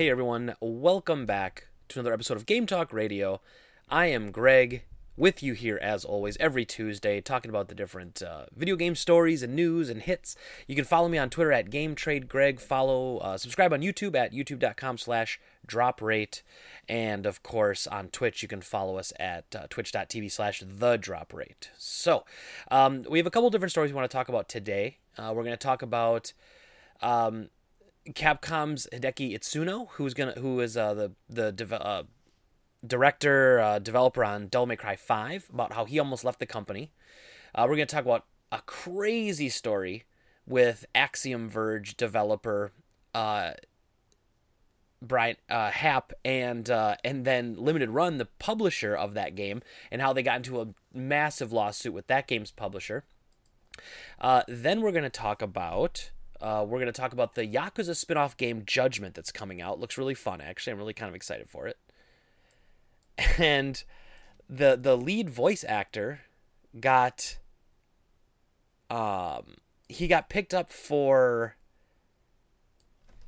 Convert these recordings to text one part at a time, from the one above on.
Hey everyone, welcome back to another episode of Game Talk Radio. I am Greg, with you here as always every Tuesday, talking about the different uh, video game stories and news and hits. You can follow me on Twitter at Game Trade Greg. Follow, uh, subscribe on YouTube at youtube.com/slash Drop Rate, and of course on Twitch you can follow us at uh, twitch.tv/slash The Drop Rate. So, um, we have a couple different stories we want to talk about today. Uh, we're going to talk about. Um, Capcom's Hideki Itsuno, who's gonna who is uh, the the dev- uh, director uh, developer on Devil May Cry Five, about how he almost left the company. Uh, we're gonna talk about a crazy story with Axiom Verge developer uh, Brian uh, Happ and uh, and then Limited Run, the publisher of that game, and how they got into a massive lawsuit with that game's publisher. Uh, then we're going to talk about uh, we're going to talk about the Yakuza spin-off game Judgment that's coming out. Looks really fun, actually. I'm really kind of excited for it. And the the lead voice actor got um he got picked up for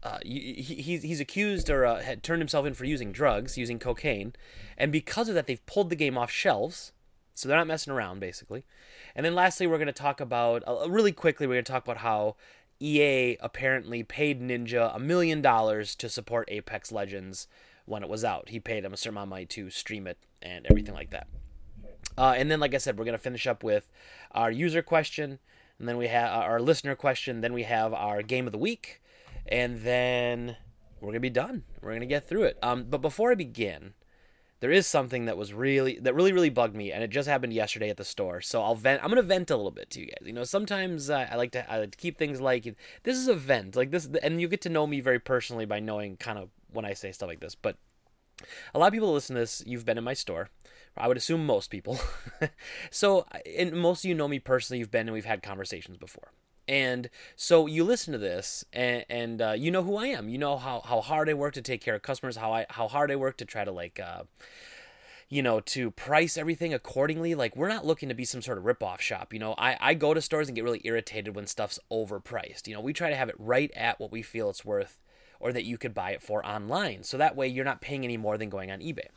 uh, he, he's, he's accused or uh, had turned himself in for using drugs, using cocaine, and because of that, they've pulled the game off shelves. So they're not messing around, basically. And then lastly, we're going to talk about uh, really quickly. We're going to talk about how EA apparently paid Ninja a million dollars to support Apex Legends when it was out. He paid him a certain amount of money to stream it and everything like that. Uh, and then, like I said, we're going to finish up with our user question, and then we have uh, our listener question, then we have our game of the week, and then we're going to be done. We're going to get through it. Um, but before I begin, there is something that was really that really really bugged me and it just happened yesterday at the store. So i'll vent i'm gonna vent a little bit to you guys. You know sometimes uh, i like to I like to keep things like this is a vent. Like this and you get to know me very personally by knowing kind of when i say stuff like this but a lot of people listen to this you've been in my store. I would assume most people. So and most of you know me personally you've been and we've had conversations before and so you listen to this and, and uh, you know who I am. You know how, how hard I work to take care of customers, how I how hard I work to try to like uh, you know, to price everything accordingly. Like we're not looking to be some sort of rip-off shop. You know, I, I go to stores and get really irritated when stuff's overpriced. You know, we try to have it right at what we feel it's worth or that you could buy it for online. So that way you're not paying any more than going on eBay.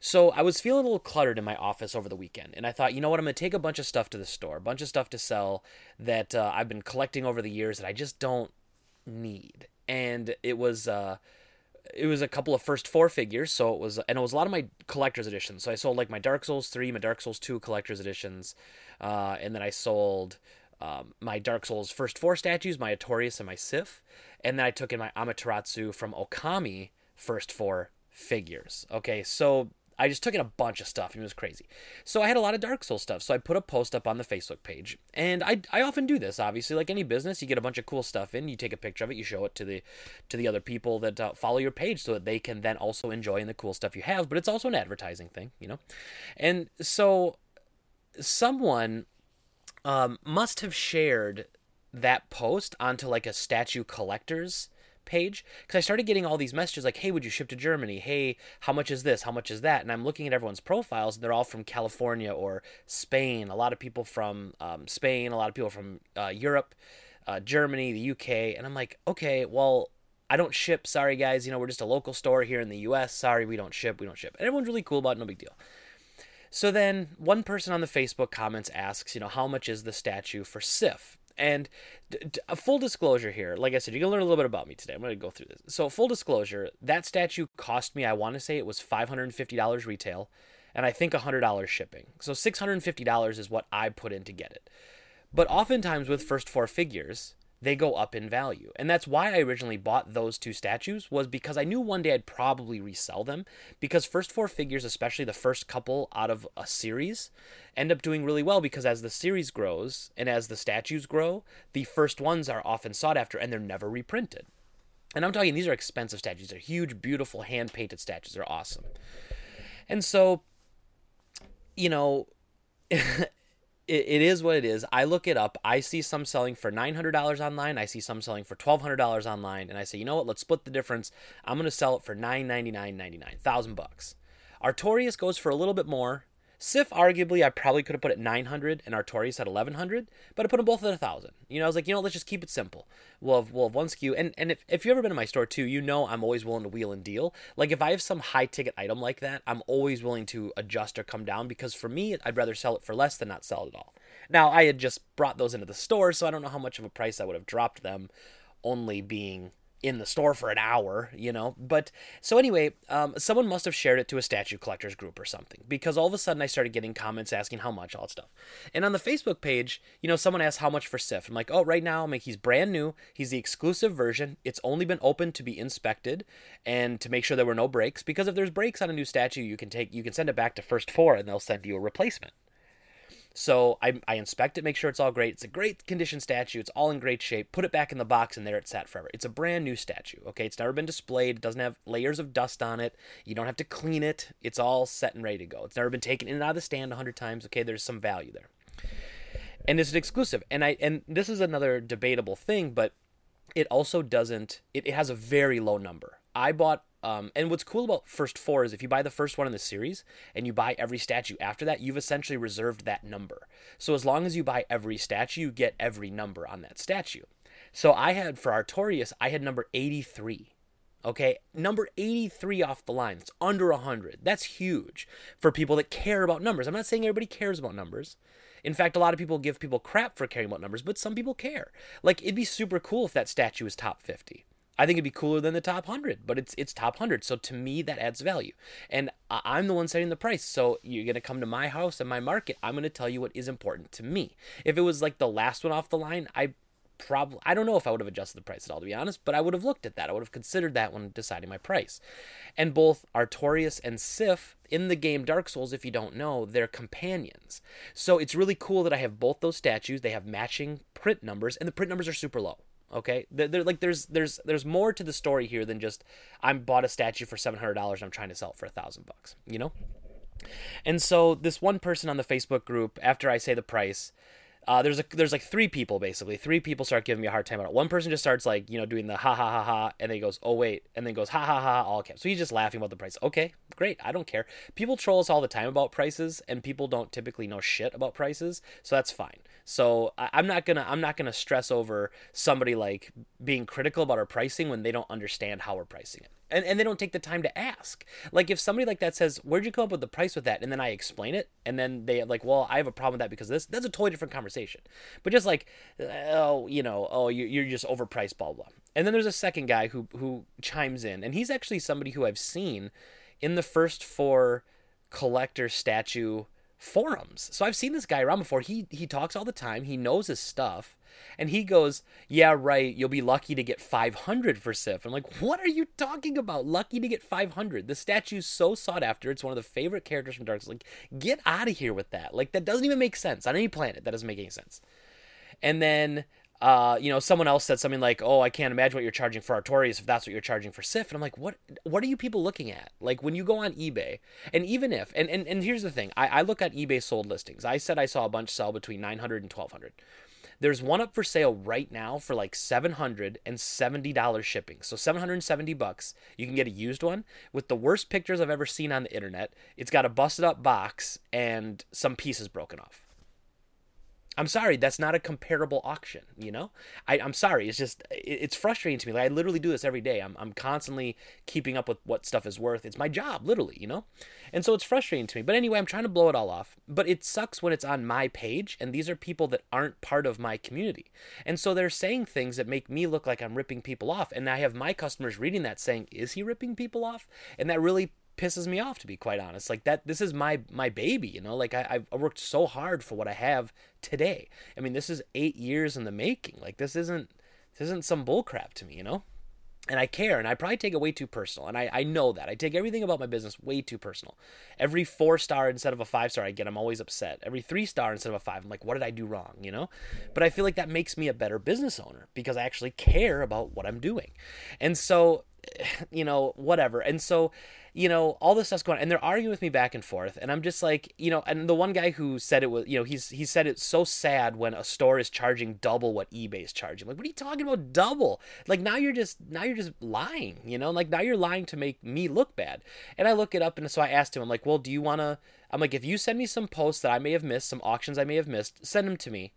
So I was feeling a little cluttered in my office over the weekend, and I thought, you know what, I'm going to take a bunch of stuff to the store, a bunch of stuff to sell that uh, I've been collecting over the years that I just don't need. And it was. Uh, it was a couple of first four figures, so it was, and it was a lot of my collector's editions. So I sold like my Dark Souls three, my Dark Souls two collector's editions, uh, and then I sold um, my Dark Souls first four statues, my Artorias and my Sif, and then I took in my Amaterasu from Okami first four figures. Okay, so I just took in a bunch of stuff and it was crazy. So I had a lot of Dark Souls stuff. So I put a post up on the Facebook page. And I, I often do this, obviously, like any business, you get a bunch of cool stuff in, you take a picture of it, you show it to the to the other people that uh, follow your page so that they can then also enjoy in the cool stuff you have, but it's also an advertising thing, you know. And so someone um, must have shared that post onto like a statue collectors page because I started getting all these messages like, "Hey, would you ship to Germany? Hey, how much is this? How much is that?" And I'm looking at everyone's profiles, and they're all from California or Spain. A lot of people from um, Spain, a lot of people from uh, Europe, uh, Germany, the UK, and I'm like, okay, well. I don't ship. Sorry, guys. You know, we're just a local store here in the U.S. Sorry, we don't ship. We don't ship. And everyone's really cool about it. No big deal. So then one person on the Facebook comments asks, you know, how much is the statue for Sif? And a uh, full disclosure here, like I said, you're gonna learn a little bit about me today. I'm gonna go through this. So full disclosure, that statue cost me, I want to say it was $550 retail, and I think $100 shipping. So $650 is what I put in to get it. But oftentimes with first four figures, they go up in value. And that's why I originally bought those two statues was because I knew one day I'd probably resell them because first four figures, especially the first couple out of a series, end up doing really well because as the series grows and as the statues grow, the first ones are often sought after and they're never reprinted. And I'm talking these are expensive statues. They're huge, beautiful, hand painted statues. They're awesome. And so, you know, it, it is what it is. I look it up. I see some selling for $900 online. I see some selling for $1,200 online. And I say, you know what? Let's split the difference. I'm going to sell it for $999.99, thousand bucks. Artorias goes for a little bit more. Sif, arguably, I probably could have put it 900 and Artorias at 1100, but I put them both at 1000. You know, I was like, you know, let's just keep it simple. We'll have, we'll have one SKU. And, and if, if you've ever been to my store too, you know I'm always willing to wheel and deal. Like if I have some high ticket item like that, I'm always willing to adjust or come down because for me, I'd rather sell it for less than not sell it at all. Now, I had just brought those into the store, so I don't know how much of a price I would have dropped them, only being in the store for an hour, you know. But so anyway, um, someone must have shared it to a statue collectors group or something because all of a sudden I started getting comments asking how much, all that stuff. And on the Facebook page, you know, someone asked how much for Sif. I'm like, oh, right now, I'm like, he's brand new. He's the exclusive version. It's only been opened to be inspected and to make sure there were no breaks. Because if there's breaks on a new statue, you can take, you can send it back to First Four and they'll send you a replacement. So I, I inspect it, make sure it's all great. It's a great condition statue. It's all in great shape. Put it back in the box, and there it sat forever. It's a brand new statue. Okay, it's never been displayed. It doesn't have layers of dust on it. You don't have to clean it. It's all set and ready to go. It's never been taken in and out of the stand a hundred times. Okay, there's some value there, and it's an exclusive. And I and this is another debatable thing, but it also doesn't. It, it has a very low number. I bought um, and what's cool about first four is if you buy the first one in the series and you buy every statue after that, you've essentially reserved that number. So as long as you buy every statue, you get every number on that statue. So I had for Artorias, I had number 83. Okay, number 83 off the line. It's under 100. That's huge for people that care about numbers. I'm not saying everybody cares about numbers. In fact, a lot of people give people crap for caring about numbers, but some people care. Like, it'd be super cool if that statue was top 50. I think it'd be cooler than the top 100, but it's it's top 100. So to me that adds value. And I'm the one setting the price. So you're going to come to my house and my market, I'm going to tell you what is important to me. If it was like the last one off the line, I probably I don't know if I would have adjusted the price at all to be honest, but I would have looked at that. I would have considered that when deciding my price. And both Artorias and Sif in the game Dark Souls, if you don't know, they're companions. So it's really cool that I have both those statues. They have matching print numbers, and the print numbers are super low. Okay, they're, like there's there's there's more to the story here than just I bought a statue for seven hundred dollars. and I'm trying to sell it for a thousand bucks. You know. And so this one person on the Facebook group, after I say the price, uh, there's a there's like three people basically. Three people start giving me a hard time about it. One person just starts like you know doing the ha ha ha ha, and then he goes oh wait, and then goes ha ha ha all caps. So he's just laughing about the price. Okay, great. I don't care. People troll us all the time about prices, and people don't typically know shit about prices, so that's fine. So I, I'm not gonna I'm not gonna stress over somebody like being critical about our pricing when they don't understand how we're pricing it and, and they don't take the time to ask. Like if somebody like that says, "Where'd you come up with the price with that?" and then I explain it, and then they like, "Well, I have a problem with that because this." That's a totally different conversation. But just like, oh, you know, oh, you're you're just overpriced, blah blah. And then there's a second guy who who chimes in, and he's actually somebody who I've seen in the first four collector statue forums. So I've seen this guy around before. He he talks all the time. He knows his stuff. And he goes, "Yeah, right. You'll be lucky to get 500 for Sif." I'm like, "What are you talking about? Lucky to get 500? The statue's so sought after. It's one of the favorite characters from Dark Souls. Like, get out of here with that. Like, that doesn't even make sense on any planet. That doesn't make any sense." And then uh, you know, someone else said something like, "Oh, I can't imagine what you're charging for Artorias if that's what you're charging for Sif." And I'm like, "What? What are you people looking at? Like when you go on eBay, and even if, and and, and here's the thing, I, I look at eBay sold listings. I said I saw a bunch sell between 900 and 1200. There's one up for sale right now for like $770 shipping. So 770 bucks. You can get a used one with the worst pictures I've ever seen on the internet. It's got a busted up box and some pieces broken off. I'm sorry, that's not a comparable auction, you know? I, I'm sorry, it's just, it, it's frustrating to me. Like, I literally do this every day. I'm, I'm constantly keeping up with what stuff is worth. It's my job, literally, you know? And so it's frustrating to me. But anyway, I'm trying to blow it all off. But it sucks when it's on my page, and these are people that aren't part of my community. And so they're saying things that make me look like I'm ripping people off. And I have my customers reading that saying, is he ripping people off? And that really pisses me off to be quite honest like that this is my my baby you know like I, i've worked so hard for what i have today i mean this is eight years in the making like this isn't this isn't some bullcrap to me you know and I care, and I probably take it way too personal. And I, I know that. I take everything about my business way too personal. Every four star instead of a five star I get, I'm always upset. Every three star instead of a five, I'm like, what did I do wrong? You know? But I feel like that makes me a better business owner because I actually care about what I'm doing. And so you know, whatever. And so, you know, all this stuff's going on, and they're arguing with me back and forth, and I'm just like, you know, and the one guy who said it was, you know, he's he said it's so sad when a store is charging double what eBay's charging. Like, what are you talking about double? Like now you're just now you're just lying, you know, like now you're lying to make me look bad. And I look it up, and so I asked him, I'm like, well, do you want to? I'm like, if you send me some posts that I may have missed, some auctions I may have missed, send them to me,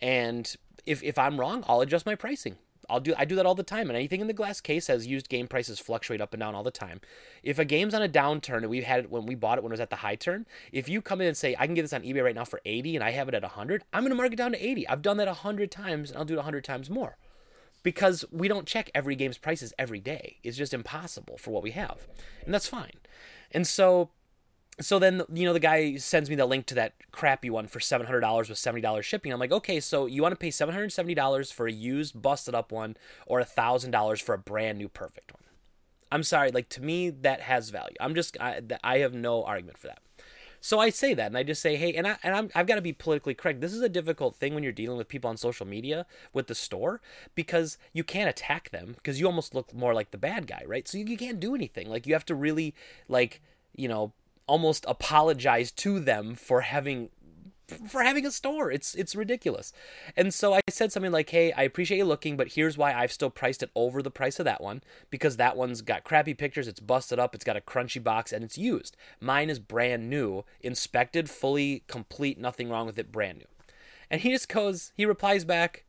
and if if I'm wrong, I'll adjust my pricing. I'll do I do that all the time, and anything in the glass case has used game prices fluctuate up and down all the time. If a game's on a downturn and we had it when we bought it when it was at the high turn, if you come in and say I can get this on eBay right now for 80 and I have it at 100, I'm gonna mark it down to 80. I've done that 100 times and I'll do it 100 times more, because we don't check every game's prices every day. It's just impossible for what we have, and that's fine. And so so then you know the guy sends me the link to that crappy one for seven hundred dollars with seventy dollars shipping. I'm like, okay, so you want to pay seven hundred seventy dollars for a used busted up one, or thousand dollars for a brand new perfect one? I'm sorry, like to me that has value. I'm just I, I have no argument for that. So I say that, and I just say, hey, and I and I'm, I've got to be politically correct. This is a difficult thing when you're dealing with people on social media with the store because you can't attack them because you almost look more like the bad guy, right? So you, you can't do anything. Like you have to really like you know almost apologize to them for having for having a store. It's it's ridiculous. And so I said something like, "Hey, I appreciate you looking, but here's why I've still priced it over the price of that one because that one's got crappy pictures, it's busted up, it's got a crunchy box and it's used. Mine is brand new, inspected, fully complete, nothing wrong with it, brand new." And he just goes, he replies back,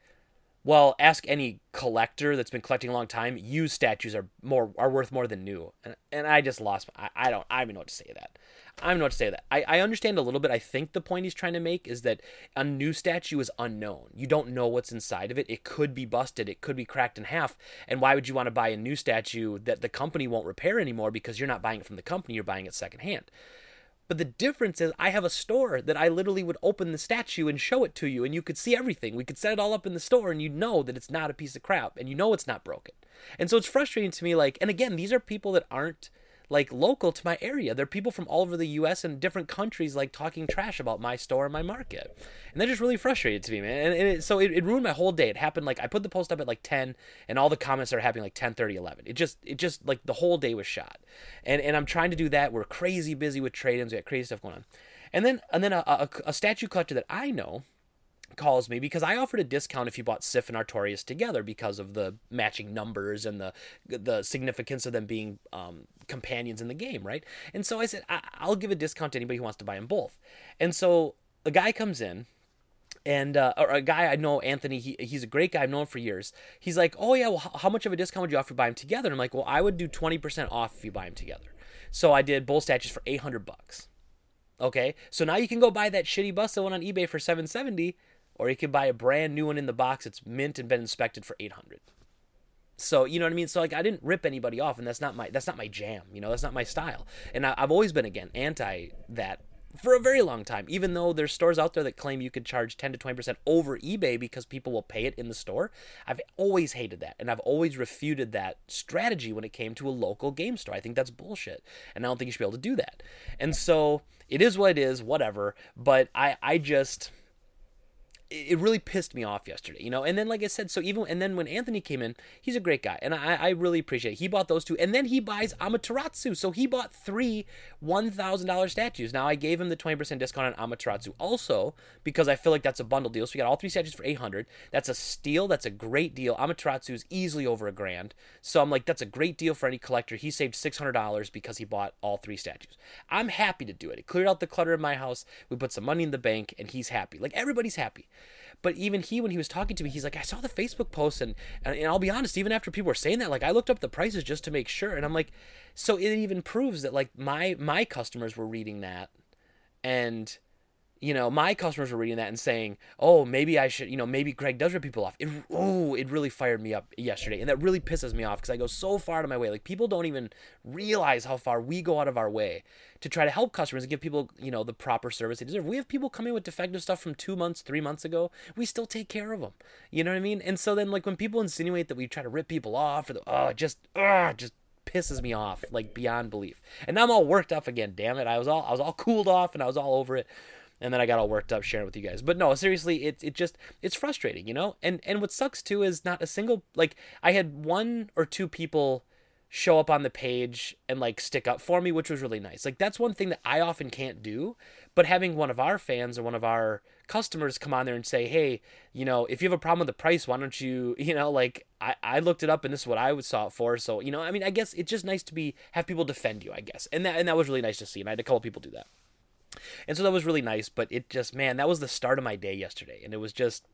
well, ask any collector that's been collecting a long time. Used statues are more are worth more than new, and, and I just lost. I, I don't. I don't even know what to say to that. I don't know what to say to that. I, I understand a little bit. I think the point he's trying to make is that a new statue is unknown. You don't know what's inside of it. It could be busted. It could be cracked in half. And why would you want to buy a new statue that the company won't repair anymore because you're not buying it from the company. You're buying it secondhand. But the difference is, I have a store that I literally would open the statue and show it to you, and you could see everything. We could set it all up in the store, and you'd know that it's not a piece of crap, and you know it's not broken. And so it's frustrating to me. Like, and again, these are people that aren't like local to my area. There are people from all over the U.S. and different countries like talking trash about my store and my market, and that just really frustrated to me, man. And, and it, so it, it, ruined my whole day. It happened like I put the post up at like 10, and all the comments are happening like 10, 30, 11. It just it just like the whole day was shot, and and I'm trying to do that. We're crazy busy with trade-ins. We got crazy stuff going on, and then and then a, a, a statue collector that I know calls me because I offered a discount if you bought Sif and Artorias together because of the matching numbers and the the significance of them being um, companions in the game, right? And so I said I- will give a discount to anybody who wants to buy them both. And so a guy comes in. And uh, or a guy I know, Anthony, he, he's a great guy. I've known him for years. He's like, oh yeah, well, how much of a discount would you offer to buy them together? And I'm like, well, I would do 20% off if you buy them together. So I did both statues for 800 bucks. Okay, so now you can go buy that shitty bus that went on eBay for 770 or you can buy a brand new one in the box. It's mint and been inspected for 800. So you know what I mean. So like I didn't rip anybody off, and that's not my that's not my jam. You know that's not my style. And I, have always been again anti that for a very long time. Even though there's stores out there that claim you could charge 10 to 20 percent over eBay because people will pay it in the store, I've always hated that, and I've always refuted that strategy when it came to a local game store. I think that's bullshit, and I don't think you should be able to do that. And so it is what it is, whatever. But I I just it really pissed me off yesterday, you know. And then, like I said, so even and then when Anthony came in, he's a great guy, and I, I really appreciate. it. He bought those two, and then he buys Amaterasu, so he bought three one thousand dollars statues. Now I gave him the twenty percent discount on Amaterasu also because I feel like that's a bundle deal. So we got all three statues for eight hundred. That's a steal. That's a great deal. Amaterasu is easily over a grand, so I'm like, that's a great deal for any collector. He saved six hundred dollars because he bought all three statues. I'm happy to do it. It cleared out the clutter in my house. We put some money in the bank, and he's happy. Like everybody's happy. But even he, when he was talking to me, he's like, I saw the Facebook post, and, and, and I'll be honest, even after people were saying that, like I looked up the prices just to make sure, and I'm like, so it even proves that like my my customers were reading that, and you know, my customers were reading that and saying, "Oh, maybe I should," you know, maybe Greg does rip people off. It oh, it really fired me up yesterday, and that really pisses me off because I go so far out of my way. Like people don't even realize how far we go out of our way to try to help customers and give people, you know, the proper service they deserve. We have people coming with defective stuff from two months, three months ago. We still take care of them. You know what I mean? And so then, like when people insinuate that we try to rip people off, or the oh, just oh, just pisses me off like beyond belief. And now I'm all worked up again. Damn it! I was all I was all cooled off and I was all over it and then I got all worked up sharing with you guys. But no, seriously, it it just it's frustrating, you know. And and what sucks too is not a single like I had one or two people show up on the page and like stick up for me, which was really nice. Like that's one thing that I often can't do, but having one of our fans or one of our customers come on there and say, "Hey, you know, if you have a problem with the price, why don't you, you know, like I, I looked it up and this is what I would saw it for." So, you know, I mean, I guess it's just nice to be have people defend you, I guess. And that and that was really nice to see. And I had a couple people do that. And so that was really nice, but it just man, that was the start of my day yesterday and it was just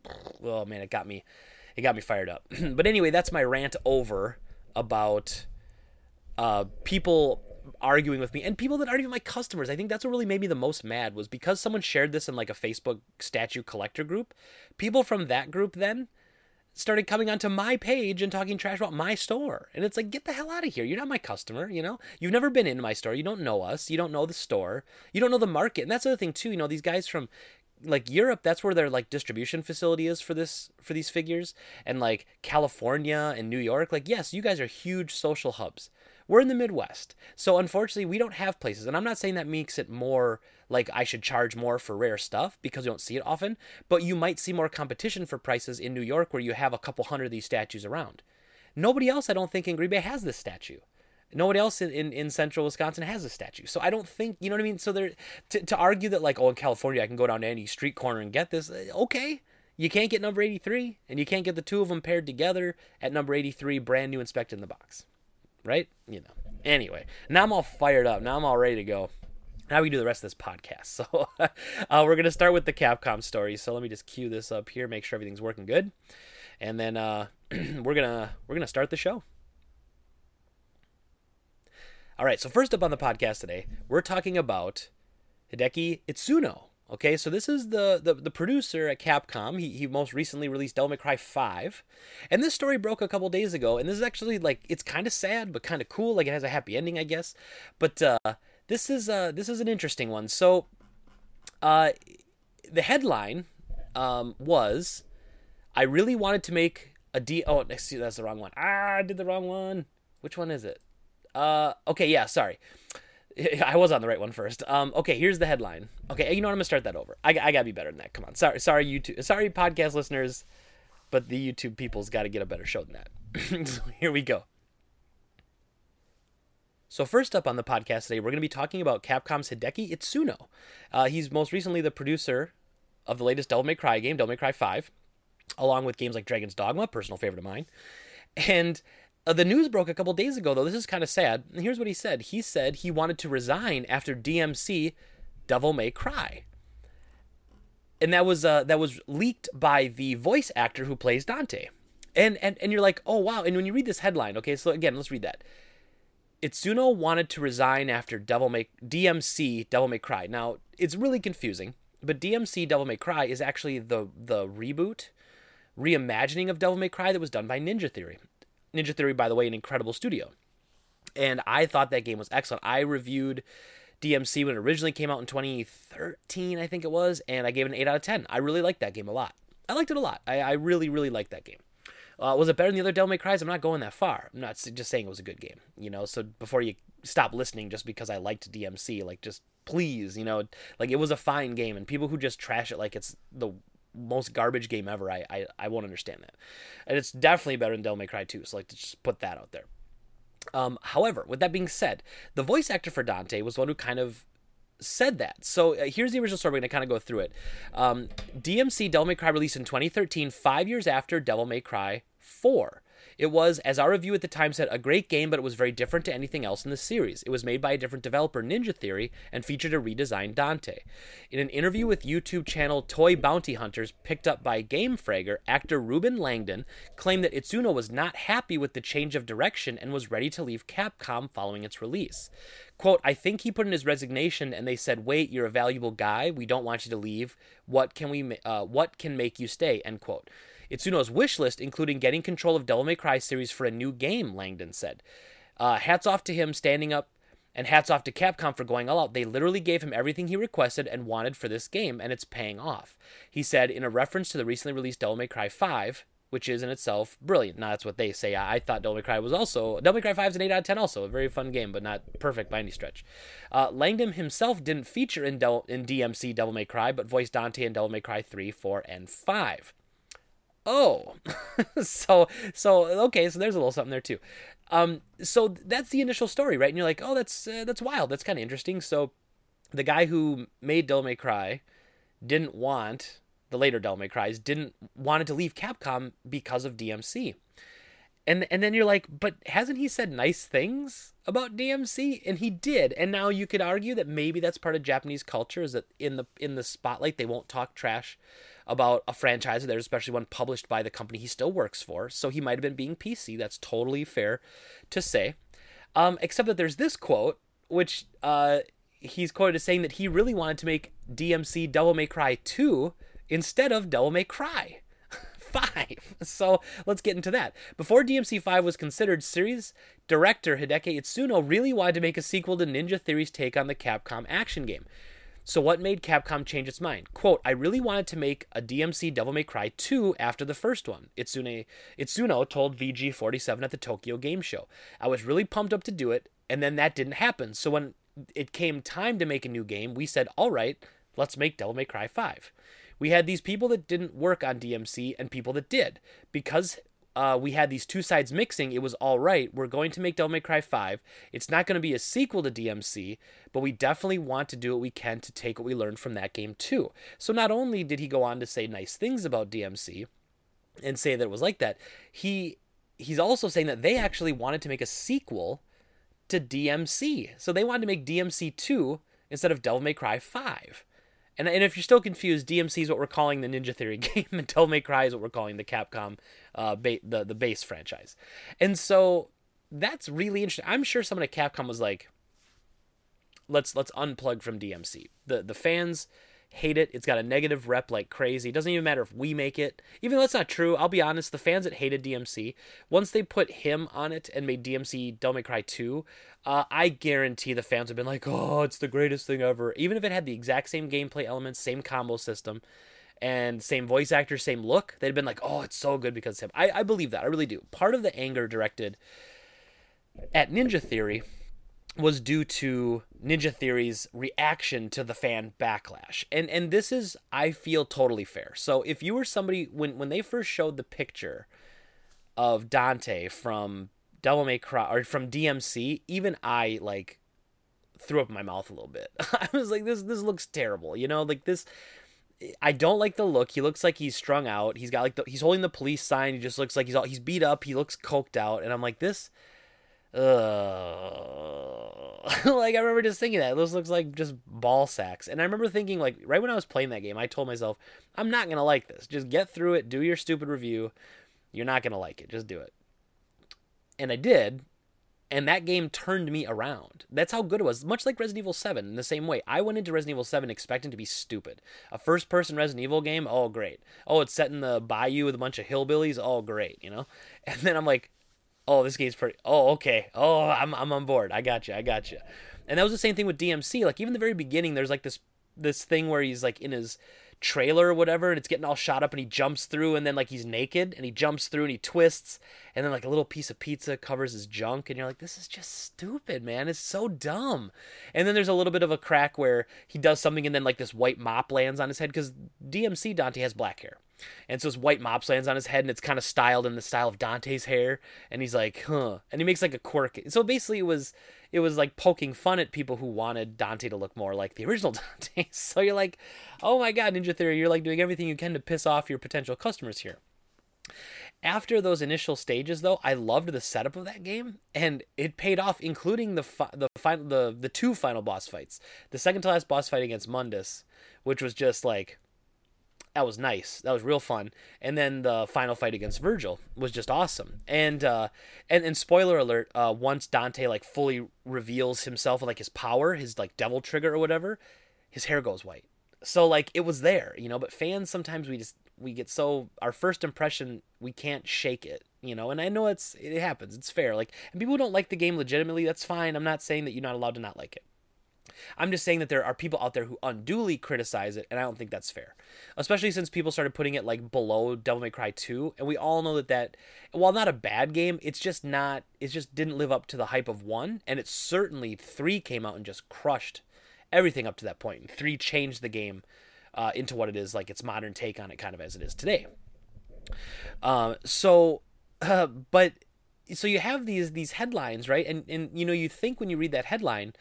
oh man, it got me it got me fired up. but anyway, that's my rant over about uh, people arguing with me and people that aren't even my customers. I think that's what really made me the most mad was because someone shared this in like a Facebook statue collector group. People from that group then started coming onto my page and talking trash about my store. And it's like, get the hell out of here. You're not my customer, you know? You've never been in my store. You don't know us. You don't know the store. You don't know the market. And that's the other thing too, you know, these guys from like Europe, that's where their like distribution facility is for this for these figures. And like California and New York, like yes, you guys are huge social hubs. We're in the Midwest. So unfortunately, we don't have places. And I'm not saying that makes it more like I should charge more for rare stuff because you don't see it often, but you might see more competition for prices in New York where you have a couple hundred of these statues around. Nobody else, I don't think, in Green Bay has this statue. Nobody else in, in, in, central Wisconsin has a statue. So I don't think, you know what I mean? So there, to, to argue that, like, oh, in California, I can go down to any street corner and get this, eh, okay. You can't get number 83, and you can't get the two of them paired together at number 83, brand new inspected in the box right? You know. Anyway, now I'm all fired up. Now I'm all ready to go. Now we do the rest of this podcast. So uh, we're gonna start with the Capcom story. So let me just cue this up here, make sure everything's working good, and then uh, we're gonna we're gonna start the show. All right. So first up on the podcast today, we're talking about Hideki Itsuno. Okay, so this is the, the, the producer at Capcom. He, he most recently released Devil May Cry 5. And this story broke a couple days ago. And this is actually like it's kind of sad, but kind of cool. Like it has a happy ending, I guess. But uh, this is uh, this is an interesting one. So uh, the headline um, was I really wanted to make a D oh excuse that's the wrong one. Ah, I did the wrong one. Which one is it? Uh okay, yeah, sorry. I was on the right one first. Um, okay, here's the headline. Okay, you know what? I'm gonna start that over. I, I gotta be better than that. Come on. Sorry, sorry, YouTube. Sorry, podcast listeners, but the YouTube people's got to get a better show than that. so here we go. So first up on the podcast today, we're gonna be talking about Capcom's Hideki Itsuno. Uh, he's most recently the producer of the latest Devil May Cry game, Devil May Cry 5, along with games like Dragon's Dogma, personal favorite of mine, and uh, the news broke a couple days ago, though. This is kind of sad. And here's what he said He said he wanted to resign after DMC Devil May Cry. And that was uh, that was leaked by the voice actor who plays Dante. And, and and you're like, oh wow. And when you read this headline, okay, so again, let's read that. Itsuno wanted to resign after Devil May DMC Devil May Cry. Now it's really confusing, but DMC Devil May Cry is actually the the reboot, reimagining of Devil May Cry that was done by Ninja Theory. Ninja Theory, by the way, an incredible studio. And I thought that game was excellent. I reviewed DMC when it originally came out in 2013, I think it was, and I gave it an 8 out of 10. I really liked that game a lot. I liked it a lot. I, I really, really liked that game. Uh, was it better than the other Devil May Cries? I'm not going that far. I'm not just saying it was a good game, you know. So before you stop listening just because I liked DMC, like just please, you know, like it was a fine game, and people who just trash it like it's the most garbage game ever, I, I, I won't understand that. And it's definitely better than Devil May Cry 2, so like to just put that out there. Um, however, with that being said, the voice actor for Dante was one who kind of said that. So uh, here's the original story. We're going to kind of go through it. Um, DMC Devil May Cry released in 2013, five years after Devil May Cry 4. It was, as our review at the time said, a great game, but it was very different to anything else in the series. It was made by a different developer, Ninja Theory, and featured a redesigned Dante. In an interview with YouTube channel Toy Bounty Hunters, picked up by GameFragger, actor Reuben Langdon claimed that Itsuno was not happy with the change of direction and was ready to leave Capcom following its release. Quote, I think he put in his resignation and they said, wait, you're a valuable guy. We don't want you to leave. What can we, uh, what can make you stay? End quote. Itsuno's wish list, including getting control of Devil May Cry series for a new game, Langdon said. Uh, hats off to him standing up, and hats off to Capcom for going all out. They literally gave him everything he requested and wanted for this game, and it's paying off. He said in a reference to the recently released Devil May Cry 5, which is in itself brilliant. Now that's what they say. I, I thought Devil May Cry was also Devil May Cry 5 is an 8 out of 10 also. A very fun game, but not perfect by any stretch. Uh, Langdon himself didn't feature in, Del- in DMC Devil May Cry, but voiced Dante in Devil May Cry 3, 4, and 5. Oh, so so okay, so there's a little something there too. Um, so that's the initial story, right? And you're like, oh, that's uh, that's wild. That's kind of interesting. So the guy who made Devil May Cry didn't want the later Devil May Cries didn't wanted to leave Capcom because of DMC. And and then you're like, but hasn't he said nice things about DMC? And he did. And now you could argue that maybe that's part of Japanese culture is that in the in the spotlight they won't talk trash about a franchise there, especially one published by the company he still works for. So he might have been being PC. That's totally fair to say. Um, except that there's this quote, which uh, he's quoted as saying that he really wanted to make DMC Devil May Cry 2 instead of Devil May Cry. 5. So let's get into that. Before DMC 5 was considered, series director Hideki Itsuno really wanted to make a sequel to Ninja Theory's take on the Capcom action game. So what made Capcom change its mind? Quote, I really wanted to make a DMC Devil May Cry 2 after the first one, Itsune, Itsuno told VG47 at the Tokyo Game Show. I was really pumped up to do it, and then that didn't happen. So when it came time to make a new game, we said, all right, let's make Devil May Cry 5. We had these people that didn't work on DMC and people that did. Because uh, we had these two sides mixing, it was all right. We're going to make Devil May Cry 5. It's not going to be a sequel to DMC, but we definitely want to do what we can to take what we learned from that game too. So not only did he go on to say nice things about DMC and say that it was like that, he he's also saying that they actually wanted to make a sequel to DMC. So they wanted to make DMC 2 instead of Devil May Cry 5. And, and if you're still confused, DMC is what we're calling the Ninja Theory game, and Devil May Cry is what we're calling the Capcom, uh, ba- the the base franchise. And so that's really interesting. I'm sure someone at Capcom was like, "Let's let's unplug from DMC." The the fans hate it. It's got a negative rep like crazy. It doesn't even matter if we make it. Even though that's not true, I'll be honest, the fans that hated DMC, once they put him on it and made DMC Devil May Cry 2, uh, I guarantee the fans have been like, oh, it's the greatest thing ever. Even if it had the exact same gameplay elements, same combo system, and same voice actor, same look, they'd been like, oh, it's so good because of him. I, I believe that. I really do. Part of the anger directed at Ninja Theory was due to Ninja Theory's reaction to the fan backlash. And and this is I feel totally fair. So if you were somebody when when they first showed the picture of Dante from Devil May Cry or from DMC, even I like threw up my mouth a little bit. I was like this this looks terrible. You know, like this I don't like the look. He looks like he's strung out. He's got like the, he's holding the police sign. He just looks like he's all he's beat up. He looks coked out and I'm like this like I remember just thinking that this looks like just ball sacks, and I remember thinking like right when I was playing that game, I told myself I'm not gonna like this. Just get through it, do your stupid review. You're not gonna like it. Just do it. And I did, and that game turned me around. That's how good it was. Much like Resident Evil 7 in the same way. I went into Resident Evil 7 expecting to be stupid. A first person Resident Evil game, oh great. Oh, it's set in the bayou with a bunch of hillbillies, oh great, you know? And then I'm like, oh, this game's pretty. Oh, okay. Oh, I'm I'm on board. I got you. I got you. And that was the same thing with DMC. Like even the very beginning, there's like this this thing where he's like in his trailer or whatever and it's getting all shot up and he jumps through and then like he's naked and he jumps through and he twists and then like a little piece of pizza covers his junk and you're like this is just stupid man it's so dumb and then there's a little bit of a crack where he does something and then like this white mop lands on his head because dmc dante has black hair and so his white mop lands on his head and it's kind of styled in the style of dante's hair and he's like huh and he makes like a quirk so basically it was it was like poking fun at people who wanted Dante to look more like the original Dante. So you're like, oh my god, Ninja Theory, you're like doing everything you can to piss off your potential customers here. After those initial stages, though, I loved the setup of that game, and it paid off, including the fi- the final the the two final boss fights. The second to last boss fight against Mundus, which was just like that was nice. That was real fun. And then the final fight against Vergil was just awesome. And uh, and and spoiler alert, uh, once Dante like fully reveals himself like his power, his like devil trigger or whatever, his hair goes white. So like it was there, you know. But fans sometimes we just we get so our first impression we can't shake it, you know. And I know it's it happens. It's fair. Like and people don't like the game legitimately. That's fine. I'm not saying that you're not allowed to not like it. I'm just saying that there are people out there who unduly criticize it, and I don't think that's fair. Especially since people started putting it like below Devil May Cry 2, and we all know that that while not a bad game, it's just not it just didn't live up to the hype of 1, and it certainly 3 came out and just crushed everything up to that point. And 3 changed the game uh, into what it is like its modern take on it kind of as it is today. Uh, so, uh, but so you have these these headlines, right? And and you know you think when you read that headline,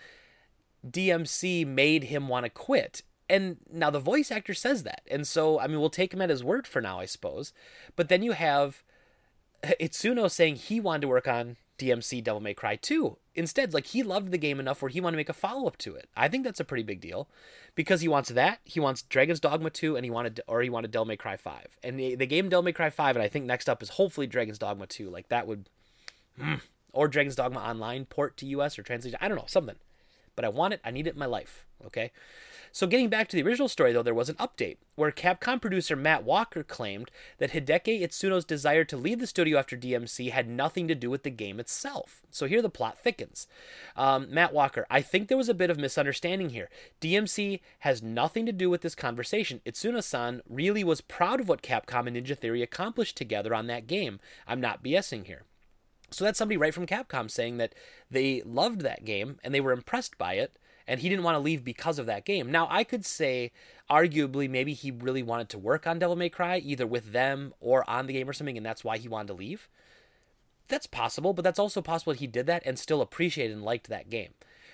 DMC made him want to quit. And now the voice actor says that. And so I mean we'll take him at his word for now, I suppose. But then you have Itsuno saying he wanted to work on DMC Devil May Cry 2. Instead, like he loved the game enough where he wanted to make a follow up to it. I think that's a pretty big deal because he wants that. He wants Dragon's Dogma 2 and he wanted or he wanted Devil May Cry 5. And the, the game Devil May Cry 5 and I think next up is hopefully Dragon's Dogma 2. Like that would mm, or Dragon's Dogma Online port to US or translation. I don't know, something. But I want it. I need it in my life, okay? So, getting back to the original story, though, there was an update where Capcom producer Matt Walker claimed that Hideki Itsuno's desire to leave the studio after DMC had nothing to do with the game itself. So, here the plot thickens. Um, Matt Walker, I think there was a bit of misunderstanding here. DMC has nothing to do with this conversation. Itsuno san really was proud of what Capcom and Ninja Theory accomplished together on that game. I'm not BSing here. So that's somebody right from Capcom saying that they loved that game and they were impressed by it and he didn't want to leave because of that game. Now, I could say, arguably, maybe he really wanted to work on Devil May Cry, either with them or on the game or something, and that's why he wanted to leave. That's possible, but that's also possible he did that and still appreciated and liked that game.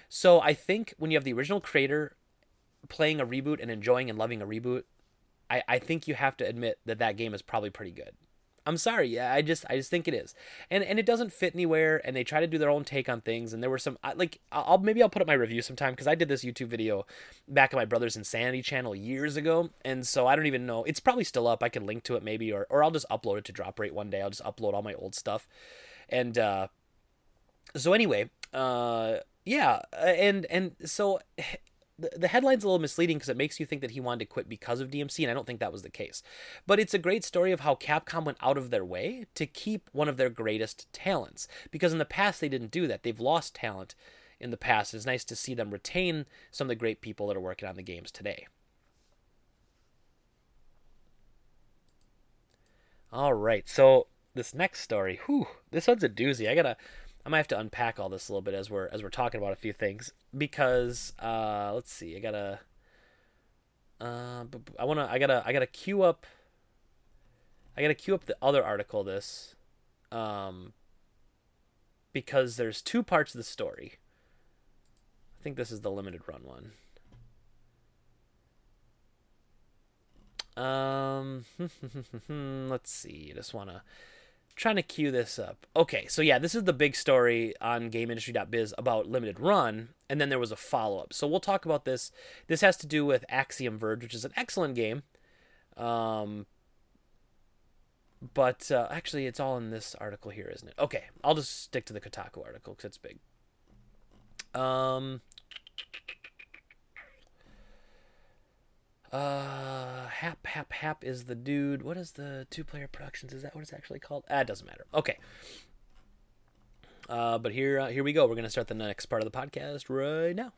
So I think when you have the original creator playing a reboot and enjoying and loving a reboot, I, I think you have to admit that that game is probably pretty good. I'm sorry. Yeah, I just I just think it is, and and it doesn't fit anywhere. And they try to do their own take on things. And there were some like I'll maybe I'll put up my review sometime because I did this YouTube video back on my brother's insanity channel years ago, and so I don't even know. It's probably still up. I can link to it maybe, or or I'll just upload it to Drop Rate one day. I'll just upload all my old stuff, and uh, so anyway, uh, yeah, and and so the, the headline's a little misleading because it makes you think that he wanted to quit because of DMC, and I don't think that was the case. But it's a great story of how Capcom went out of their way to keep one of their greatest talents. Because in the past, they didn't do that. They've lost talent in the past. It's nice to see them retain some of the great people that are working on the games today. All right, so this next story, whew, this one's a doozy. I gotta I might have to unpack all this a little bit as we're as we're talking about a few things because uh, let's see, I gotta, uh, I wanna, I gotta, I gotta queue up, I gotta queue up the other article. This, um, because there's two parts of the story. I think this is the limited run one. Um, let's see. I just wanna trying to cue this up. Okay, so yeah, this is the big story on GameIndustry.biz about Limited Run, and then there was a follow up. So we'll talk about this. This has to do with Axiom Verge, which is an excellent game. Um, but uh, actually, it's all in this article here, isn't it? Okay, I'll just stick to the Kotaku article because it's big. Um, Uh, Happ Happ Happ is the dude. What is the two player productions? Is that what it's actually called? Ah, it doesn't matter. Okay. Uh, but here, uh, here we go. We're gonna start the next part of the podcast right now.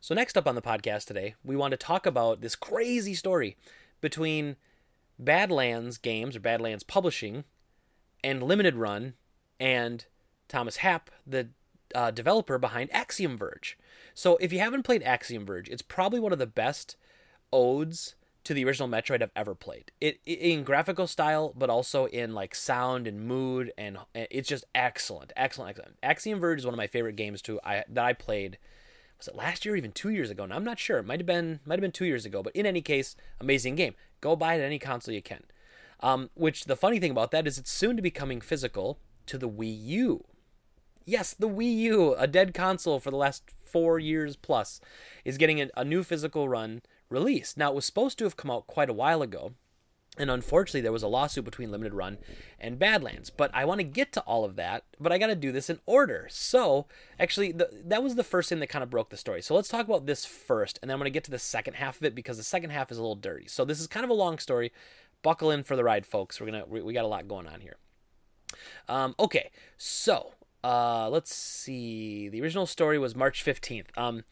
So next up on the podcast today, we want to talk about this crazy story between Badlands Games or Badlands Publishing and Limited Run and Thomas Happ, the uh, developer behind Axiom Verge. So if you haven't played Axiom Verge, it's probably one of the best odes to the original Metroid I've ever played. It, in graphical style, but also in like sound and mood, and it's just excellent, excellent, excellent. Axiom Verge is one of my favorite games too. I that I played. Was it last year or even two years ago? And I'm not sure. It might have been might have been two years ago. But in any case, amazing game. Go buy it at any console you can. Um, which the funny thing about that is it's soon to be coming physical to the Wii U. Yes, the Wii U, a dead console for the last four years plus, is getting a, a new physical run released. Now, it was supposed to have come out quite a while ago, and unfortunately, there was a lawsuit between Limited Run and Badlands. But I want to get to all of that, but I got to do this in order. So, actually, the, that was the first thing that kind of broke the story. So, let's talk about this first, and then I'm going to get to the second half of it because the second half is a little dirty. So, this is kind of a long story. Buckle in for the ride, folks. We're gonna we, we got a lot going on here. Um, okay, so uh, let's see. The original story was March 15th. Um,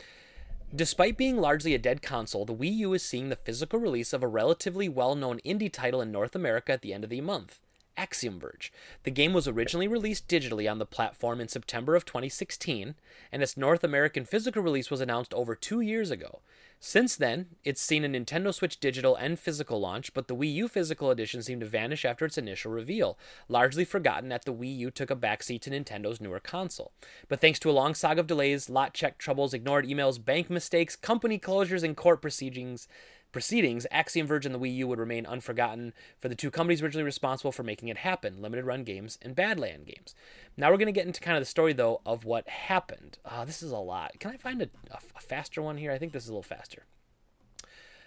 despite being largely a dead console, the Wii U is seeing the physical release of a relatively well known indie title in North America at the end of the month Axiom Verge. The game was originally released digitally on the platform in September of 2016, and its North American physical release was announced over two years ago. Since then, it's seen a Nintendo Switch digital and physical launch, but the Wii U physical edition seemed to vanish after its initial reveal, largely forgotten that the Wii U took a backseat to Nintendo's newer console. But thanks to a long saga of delays, lot check troubles, ignored emails, bank mistakes, company closures, and court proceedings, proceedings, Axiom Verge and the Wii U would remain unforgotten for the two companies originally responsible for making it happen Limited Run Games and Badland Games. Now we're going to get into kind of the story, though, of what happened. Uh, this is a lot. Can I find a, a, faster one here? I think this is a little faster.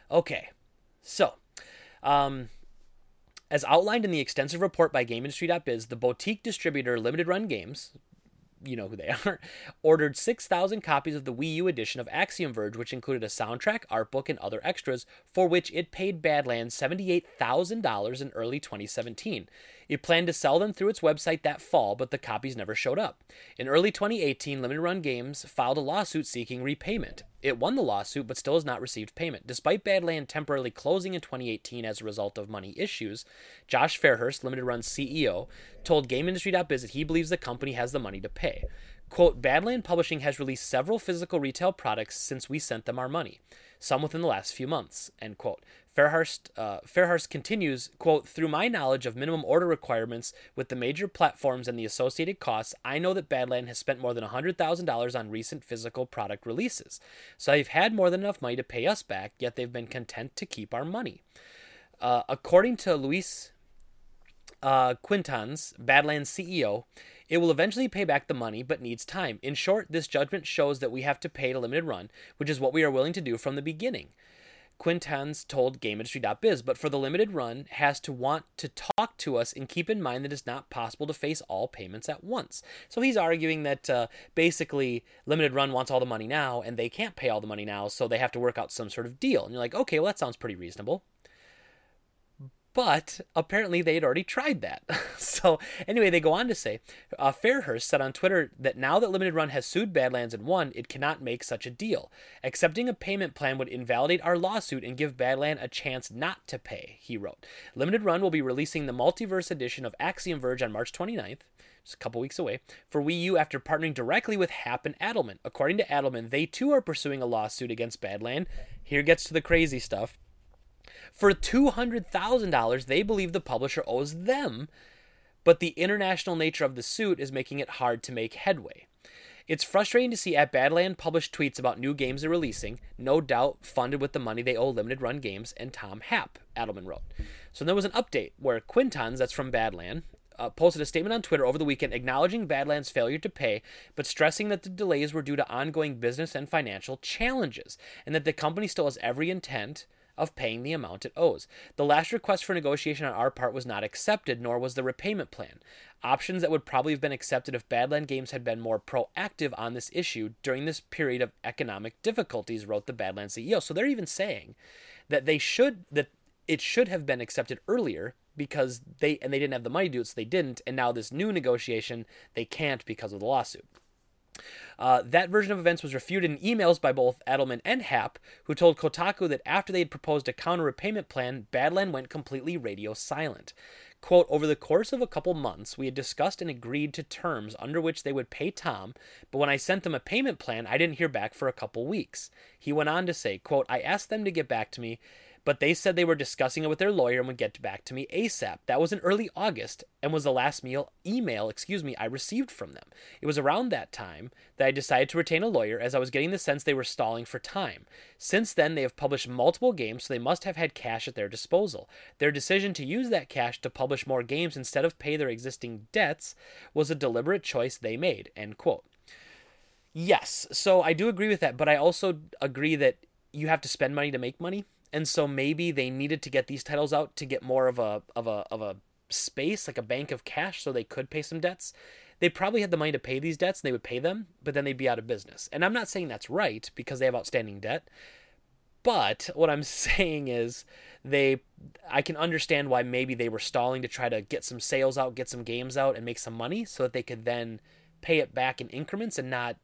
Okay, so. Um, as outlined in the extensive report by GameIndustry.biz, the boutique distributor Limited Run Games, you know who they are, ordered 6,000 copies of the Wii U edition of Axiom Verge, which included a soundtrack, art book, and other extras, for which it paid Badlands $78,000 in early 2017. It planned to sell them through its website that fall, but the copies never showed up. In early 2018, Limited Run Games filed a lawsuit seeking repayment. It won the lawsuit, but still has not received payment. Despite Badland temporarily closing in 2018 as a result of money issues, Josh Fairhurst, Limited Run's CEO, told GameIndustry.biz that he believes the company has the money to pay. Quote, Badland Publishing has released several physical retail products since we sent them our money, some within the last few months, end quote. Fairhurst, uh, Fairhurst continues, quote, through my knowledge of minimum order requirements with the major platforms and the associated costs, I know that Badland has spent more than $100,000 on recent physical product releases. So they've had more than enough money to pay us back, yet they've been content to keep our money. Uh, according to Luis uh, Quintans, Badland's CEO, it will eventually pay back the money, but needs time. In short, this judgment shows that we have to pay to limited run, which is what we are willing to do from the beginning. Quintans told GameIndustry.biz, but for the limited run, has to want to talk to us and keep in mind that it's not possible to face all payments at once. So he's arguing that uh, basically limited run wants all the money now, and they can't pay all the money now, so they have to work out some sort of deal. And you're like, okay, well that sounds pretty reasonable but apparently they had already tried that. so, anyway, they go on to say uh, Fairhurst said on Twitter that now that Limited Run has sued Badlands and won, it cannot make such a deal. Accepting a payment plan would invalidate our lawsuit and give Badland a chance not to pay, he wrote. Limited Run will be releasing the multiverse edition of Axiom Verge on March 29th just a couple weeks away, for Wii U after partnering directly with Happ and Adelman. According to Adelman, they too are pursuing a lawsuit against Badland. Here gets to the crazy stuff. For $200,000, they believe the publisher owes them, but the international nature of the suit is making it hard to make headway. It's frustrating to see at Badland publish tweets about new games they're releasing, no doubt funded with the money they owe Limited Run Games and Tom Happ, Adelman wrote. So there was an update where Quintans, that's from Badland, uh, posted a statement on Twitter over the weekend acknowledging Badland's failure to pay, but stressing that the delays were due to ongoing business and financial challenges, and that the company still has every intent of paying the amount it owes. The last request for negotiation on our part was not accepted, nor was the repayment plan. Options that would probably have been accepted if Badland Games had been more proactive on this issue during this period of economic difficulties, wrote the Badland CEO. So they're even saying that they should that it should have been accepted earlier because they and they didn't have the money to do it, so they didn't. And now this new negotiation, they can't because of the lawsuit. Uh, that version of events was refuted in emails by both Adelman and Happ, who told Kotaku that after they had proposed a counter repayment plan, Badland went completely radio silent. Quote, over the course of a couple months, we had discussed and agreed to terms under which they would pay Tom, but when I sent them a payment plan, I didn't hear back for a couple weeks. He went on to say, quote, I asked them to get back to me, but they said they were discussing it with their lawyer and would get back to me ASAP. That was in early August and was the last meal email, excuse me, I received from them. It was around that time that I decided to retain a lawyer as I was getting the sense they were stalling for time. Since then, they have published multiple games, so they must have had cash at their disposal. Their decision to use that cash to publish more games instead of pay their existing debts was a deliberate choice they made. End quote. Yes, so I do agree with that, but I also agree that you have to spend money to make money and so maybe they needed to get these titles out to get more of a of a of a space like a bank of cash so they could pay some debts. They probably had the money to pay these debts and they would pay them but then they'd be out of business. And i'm not saying that's right because they have outstanding debt but what i'm saying is they i can understand why maybe they were stalling to try to get some sales out get some games out and make some money so that they could then pay it back in increments and not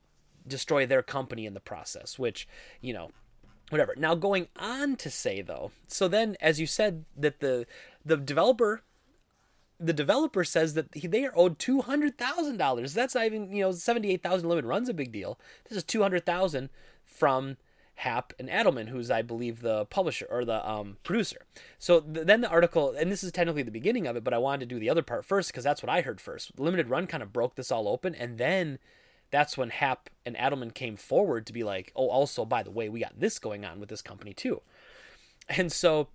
destroy their company in the process which you know whatever. Now going on to say though, so then as you said that the the developer the developer says that he, they are owed two hundred thousand dollars. That's not even you know seventy eight thousand limit runs a big deal. This is two hundred thousand from Happ and Adelman, who's I believe the publisher or the um, producer. So th- then the article, and this is technically the beginning of it, but I wanted to do the other part first because that's what I heard first. Limited Run kind of broke this all open, and then that's when Happ and Adelman came forward to be like, oh, also by the way, we got this going on with this company too. And so,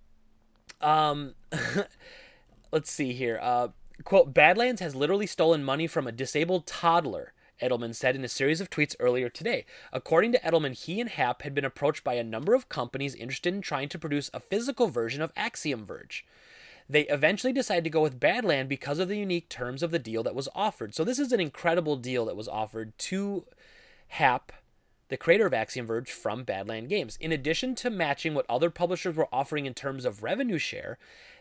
um, let's see here. Uh, quote: Badlands has literally stolen money from a disabled toddler Adelman said in a series of tweets earlier today. According to Adelman, he and Happ had been approached by a number of companies interested in trying to produce a physical version of Axiom Verge. They eventually decided to go with Badland because of the unique terms of the deal that was offered. So, this is an incredible deal that was offered to Happ, the creator of Axiom Verge, from Badland Games. In addition to matching what other publishers were offering in terms of revenue share,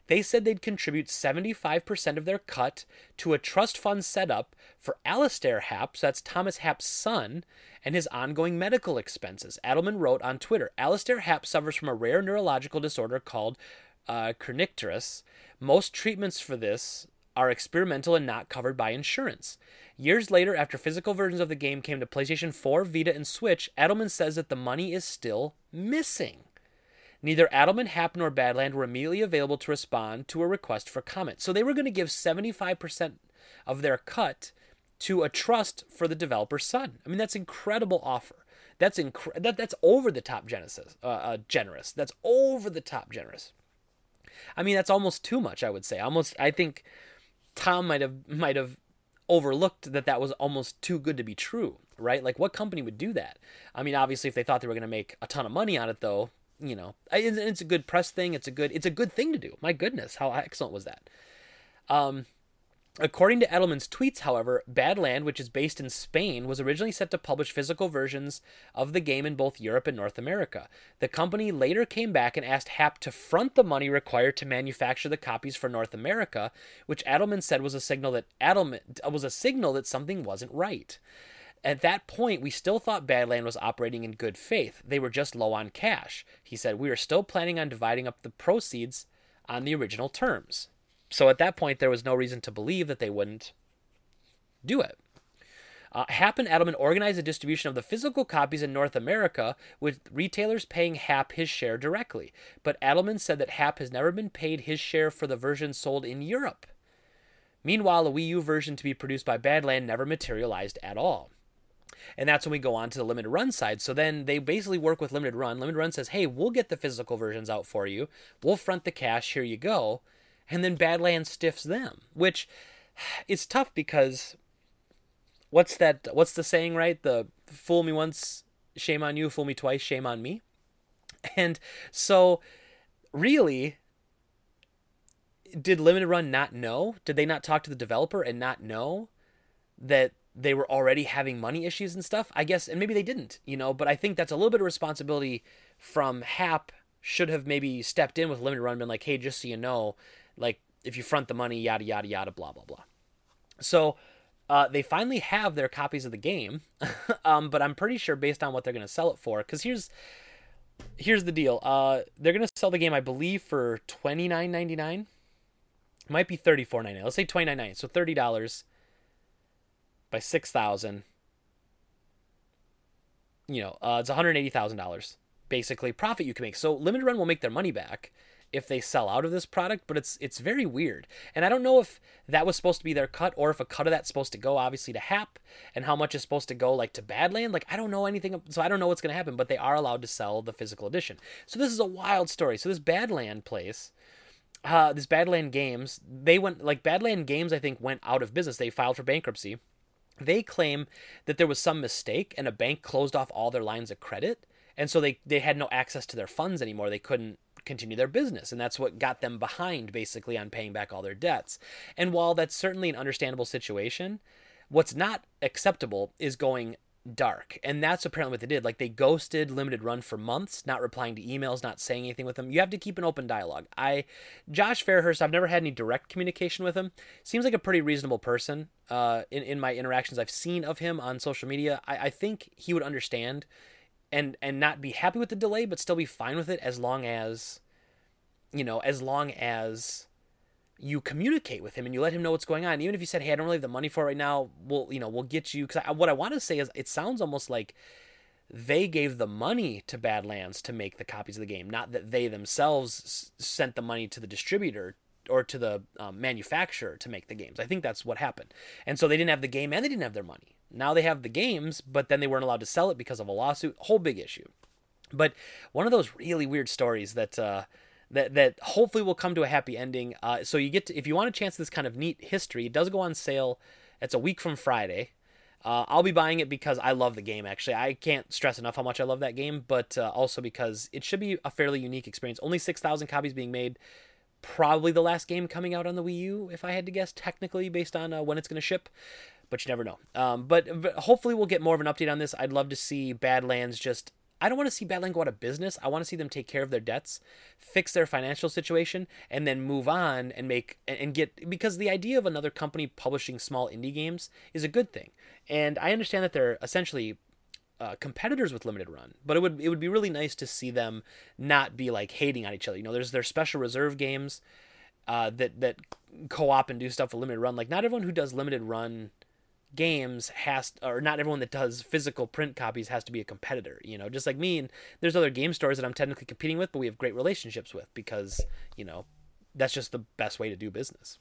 they said they'd contribute 75% of their cut to a trust fund set up for Alastair Happ, so that's Thomas Happ's son, and his ongoing medical expenses. Adelman wrote on Twitter Alastair Happ suffers from a rare neurological disorder called uh, kernicterus. Most treatments for this are experimental and not covered by insurance. Years later, after physical versions of the game came to PlayStation 4, Vita, and Switch, Adelman says that the money is still missing. Neither Adelman, Happ, nor Badland were immediately available to respond to a request for comment. So they were going to give 75% of their cut to a trust for the developer's son. I mean, that's incredible offer. That's incre- that, that's over the top Genesis, uh, uh, generous. That's over the top generous. I mean, that's almost too much. I would say. Almost, I think Tom might have might have overlooked that that was almost too good to be true, right? Like, what company would do that? I mean, obviously, if they thought they were going to make a ton of money on it, though, you know, it's a good press thing. It's a good, it's a good thing to do. My goodness, how excellent was that? Um, according to Adelman's tweets, however, Badland, which is based in Spain, was originally set to publish physical versions of the game in both Europe and North America. The company later came back and asked Happ to front the money required to manufacture the copies for North America, which Adelman said was a signal that Adelman uh, was a signal that something wasn't right. At that point, we still thought Badland was operating in good faith. They were just low on cash. He said, We are still planning on dividing up the proceeds on the original terms. So at that point, there was no reason to believe that they wouldn't do it. Uh, Happ and Adelman organized the distribution of the physical copies in North America, with retailers paying Happ his share directly. But Adelman said that Happ has never been paid his share for the version sold in Europe. Meanwhile, a Wii U version to be produced by Badland never materialized at all. And that's when we go on to the limited run side. So then they basically work with limited run. Limited run says, hey, we'll get the physical versions out for you. We'll front the cash. Here you go. And then Badlands stiffs them, which is tough because what's that? What's the saying, right? The fool me once, shame on you. Fool me twice, shame on me. And so, really, did Limited Run not know? Did they not talk to the developer and not know that they were already having money issues and stuff. I guess, and maybe they didn't, you know, but I think that's a little bit of responsibility from Happ should have maybe stepped in with limited run, and been like, hey, just so you know, like if you front the money, yada yada yada, blah blah blah. So uh, they finally have their copies of the game, um, but I'm pretty sure based on what they're going to sell it for, because here's here's the deal. Uh, they're going to sell the game, I believe, for twenty nine ninety nine. Might be thirty four ninety nine. Let's say twenty nine ninety. So thirty dollars by 6000 you know uh, it's $180000 basically profit you can make so limited run will make their money back if they sell out of this product but it's it's very weird. And i don't know if that was supposed to be their cut or if a cut of that's supposed to go obviously to Happ and how much is supposed to go like to badland. Like i don't know anything so i don't know what's going to happen but they are allowed to sell the physical edition. So this is a wild story. So this badland place uh, this badland games they went like badland games i think went out of business. They filed for bankruptcy. They claim that there was some mistake and a bank closed off all their lines of credit. And so they, they had no access to their funds anymore. They couldn't continue their business. And that's what got them behind, basically, on paying back all their debts. And while that's certainly an understandable situation, what's not acceptable is going dark. And that's apparently what they did. Like they ghosted limited run for months, not replying to emails, not saying anything with them. You have to keep an open dialogue. I Josh Fairhurst, I've never had any direct communication with him. Seems like a pretty reasonable person. Uh, in, in my interactions I've seen of him on social media. I, I think he would understand and and not be happy with the delay, but still be fine with it as long as you know, as long as you communicate with him and you let him know what's going on. Even if you said, "Hey, I don't really have the money for it right now," we'll you know we'll get you. Because what I want to say is, it sounds almost like they gave the money to Badlands to make the copies of the game, not that they themselves s- sent the money to the distributor or to the um, manufacturer to make the games. I think that's what happened. And so they didn't have the game and they didn't have their money. Now they have the games, but then they weren't allowed to sell it because of a lawsuit. Whole big issue. But one of those really weird stories that uh, that that hopefully will come to a happy ending. Uh, so you get to, if you want a chance this kind of neat history, it does go on sale. It's a week from Friday. Uh, I'll be buying it because I love the game. Actually, I can't stress enough how much I love that game, but uh, also because it should be a fairly unique experience. Only six thousand copies being made. Probably the last game coming out on the Wii U, if I had to guess, technically based on uh, when it's going to ship. But you never know. Um, but, but hopefully we'll get more of an update on this. I'd love to see Badlands just I don't want to see Badland go out of business. I want to see them take care of their debts, fix their financial situation, and then move on and make and get because the idea of another company publishing small indie games is a good thing. And I understand that they're essentially uh, competitors with limited run, but it would it would be really nice to see them not be like hating on each other. You know, there's their special reserve games uh, that that co-op and do stuff with limited run. Like not everyone who does limited run games has or not everyone that does physical print copies has to be a competitor you know? Just like me and there's other game stores that i'm technically competing with but we have great relationships with because you know that's just the best way to do business.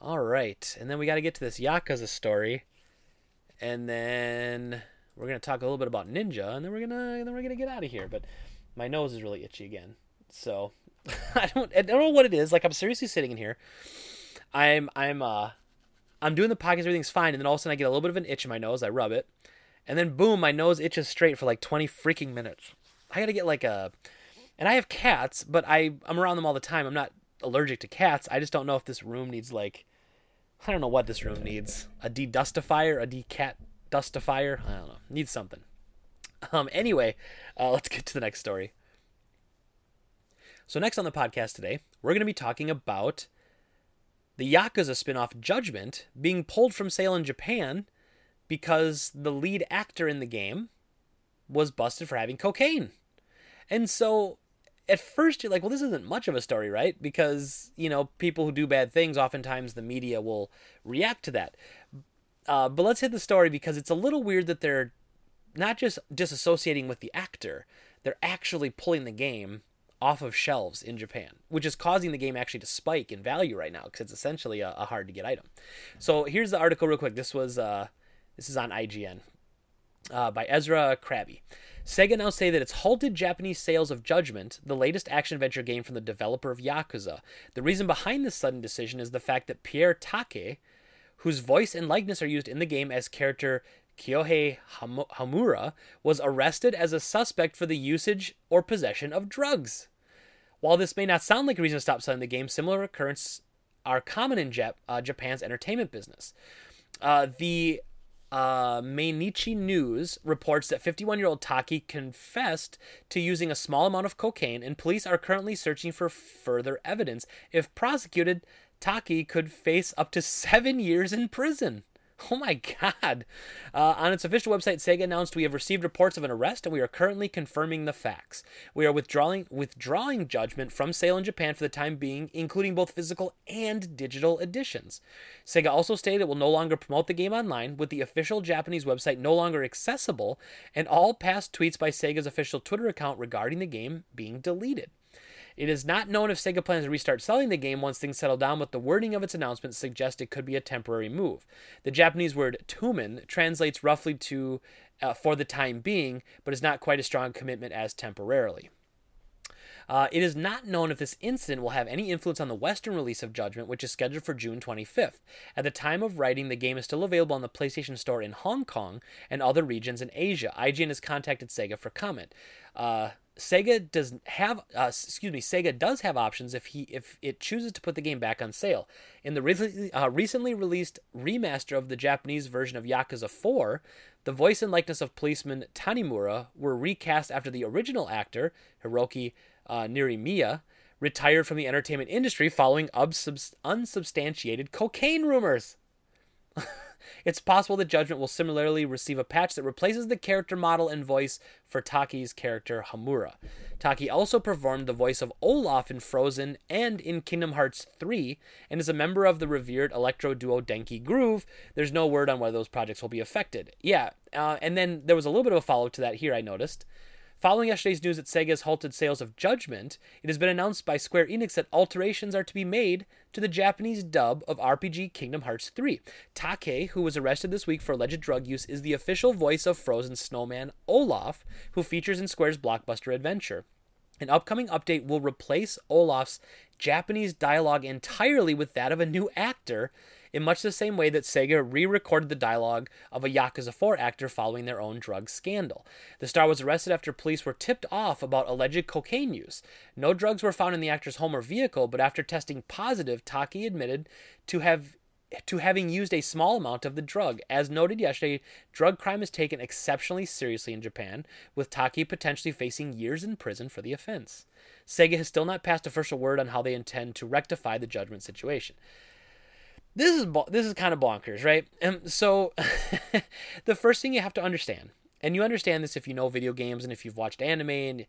All right and then we got to get to this yakuza story and then we're gonna talk a little bit about ninja and then we're gonna then we're gonna get out of here but my nose is really itchy again so i don't i don't know what it is like i'm seriously sitting in here I'm I'm uh I'm doing the podcast, everything's fine, and then all of a sudden I get a little bit of an itch in my nose. I rub it, and then boom, my nose itches straight for like 20 freaking minutes. I gotta get like a, and I have cats, but I I'm around them all the time. I'm not allergic to cats. I just don't know if this room needs like, I don't know what this room needs. A de-dustifier, a de-cat dustifier. I don't know. Needs something. Um. Anyway, uh, let's get to the next story. So next on the podcast today, we're gonna be talking about the Yakuza spin-off Judgment being pulled from sale in Japan because the lead actor in the game was busted for having cocaine. And so at first you're like, well, this isn't much of a story, right? Because, you know, people who do bad things, oftentimes the media will react to that. Uh, but let's hit the story because it's a little weird that they're not just disassociating with the actor, they're actually pulling the game off of shelves in Japan, which is causing the game actually to spike in value right now because it's essentially a, a, hard to get item. So here's the article real quick. This was uh, this is on IGN uh, by Esra Krabbe. Sega now say that it's halted Japanese sales of Judgment, the latest action adventure game from the developer of Yakuza. The reason behind this sudden decision is the fact that Pierre Taki, whose voice and likeness are used in the game as character Kyohei Hamura was arrested as a suspect for the usage or possession of drugs. While this may not sound like a reason to stop selling the game, similar occurrences are common in Jap- uh, Japan's entertainment business. Uh, the uh, Mainichi News reports that 51 year old Taki confessed to using a small amount of cocaine, and police are currently searching for further evidence. If prosecuted, Taki could face up to seven years in prison. Oh my god. Uh, on its official website, Sega announced we have received reports of an arrest and we are currently confirming the facts. We are withdrawing withdrawing judgment from sale in Japan for the time being, including both physical and digital editions. Sega also stated it will no longer promote the game online, with the official Japanese website no longer accessible, and all past tweets by Sega's official Twitter account regarding the game being deleted. It is not known if Sega plans to restart selling the game once things settle down, but the wording of its announcement suggests it could be a temporary move. The Japanese word tumen translates roughly to uh, for the time being, but is not quite a strong commitment as temporarily. Uh, it is not known if this incident will have any influence on the Western release of Judgment, which is scheduled for June 25th. At the time of writing, the game is still available on the PlayStation Store in Hong Kong and other regions in Asia. IGN has contacted Sega for comment. Uh, Sega does have, uh, excuse me, Sega does have options if he if it chooses to put the game back on sale. In the recently, uh, recently released remaster of the Japanese version of Yakuza 4, the voice and likeness of policeman Tanimura were recast after the original actor Hiroki uh, Narimiya retired from the entertainment industry following unsubstantiated cocaine rumors. it's possible that Judgment will similarly receive a patch that replaces the character model and voice for Taki's character Hamura. Taki also performed the voice of Olaf in Frozen and in Kingdom Hearts 3, and is a member of the revered electro duo Denki Groove. There's no word on whether those projects will be affected. Yeah, uh, and then there was a little bit of a follow up to that here, I noticed. Following yesterday's news that Sega has halted sales of Judgment, it has been announced by Square Enix that alterations are to be made to the Japanese dub of RPG Kingdom Hearts 3. Taki, who was arrested this week for alleged drug use, is the official voice of Frozen Snowman Olaf, who features in Square's blockbuster adventure. An upcoming update will replace Olaf's Japanese dialogue entirely with that of a new actor, in much the same way that Sega re recorded the dialogue of a Yakuza 4 actor following their own drug scandal. The star was arrested after police were tipped off about alleged cocaine use. No drugs were found in the actor's home or vehicle, but after testing positive, Taki admitted to have to having used a small amount of the drug. As noted yesterday, drug crime is taken exceptionally seriously in Japan, with Taki potentially facing years in prison for the offense. Sega has still not passed official word on how they intend to rectify the judgment situation this is this is kind of bonkers, right? And so the first thing you have to understand, and you understand this if you know video games and if you've watched anime, and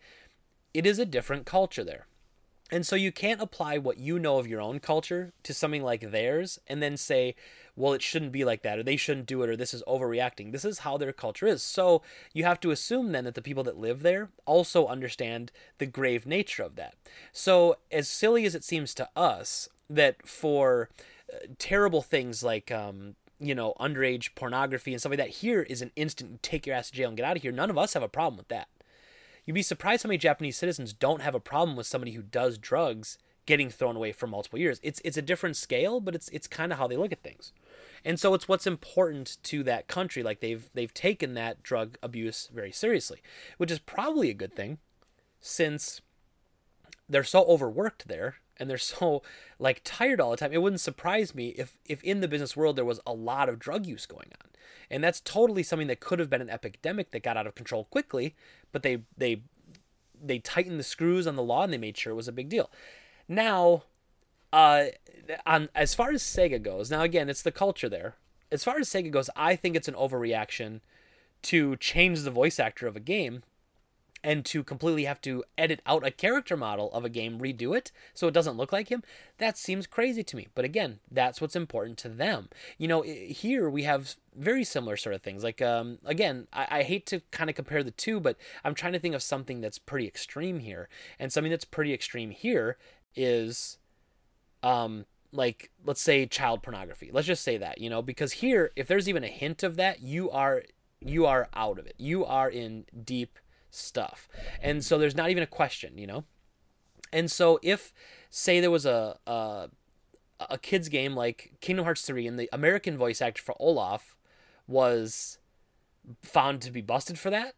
it is a different culture there. And so you can't apply what you know of your own culture to something like theirs and then say, well, it shouldn't be like that, or they shouldn't do it, or this is overreacting. This is how their culture is. So you have to assume then that the people that live there also understand the grave nature of that. So, as silly as it seems to us, that for terrible things like um, you know underage pornography and stuff like that. Here is an instant take your ass to jail and get out of here. None of us have a problem with that. You'd be surprised how many japanese citizens don't have a problem with somebody who does drugs getting thrown away for multiple years. It's it's a different scale but it's it's kind of how they look at things. And so it's what's important to that country. Like they've they've taken that drug abuse very seriously which is probably a good thing since they're so overworked there and they're so like tired all the time it wouldn't surprise me if if in the business world there was a lot of drug use going on. And that's totally something that could have been an epidemic that got out of control quickly but they they they tightened the screws on the law and they made sure it was a big deal. Now uh on as far as sega goes now again it's the culture there. As far as sega goes i think it's an overreaction to change the voice actor of a game and to completely have to edit out a character model of a game, redo it so it doesn't look like him, that seems crazy to me. But again, that's what's important to them. You know, here we have very similar sort of things. Like, um, again, I, I hate to kind of compare the two, but I'm trying to think of something that's pretty extreme here. And something that's pretty extreme here is, um, like, let's say child pornography. Let's just say that, you know, because here, if there's even a hint of that, you are you are out of it. You are in deep stuff. And so there's not even a question, you know? And so if say there was a a, a kids game like Kingdom Hearts 3 and the American voice actor for Olaf was found to be busted for that,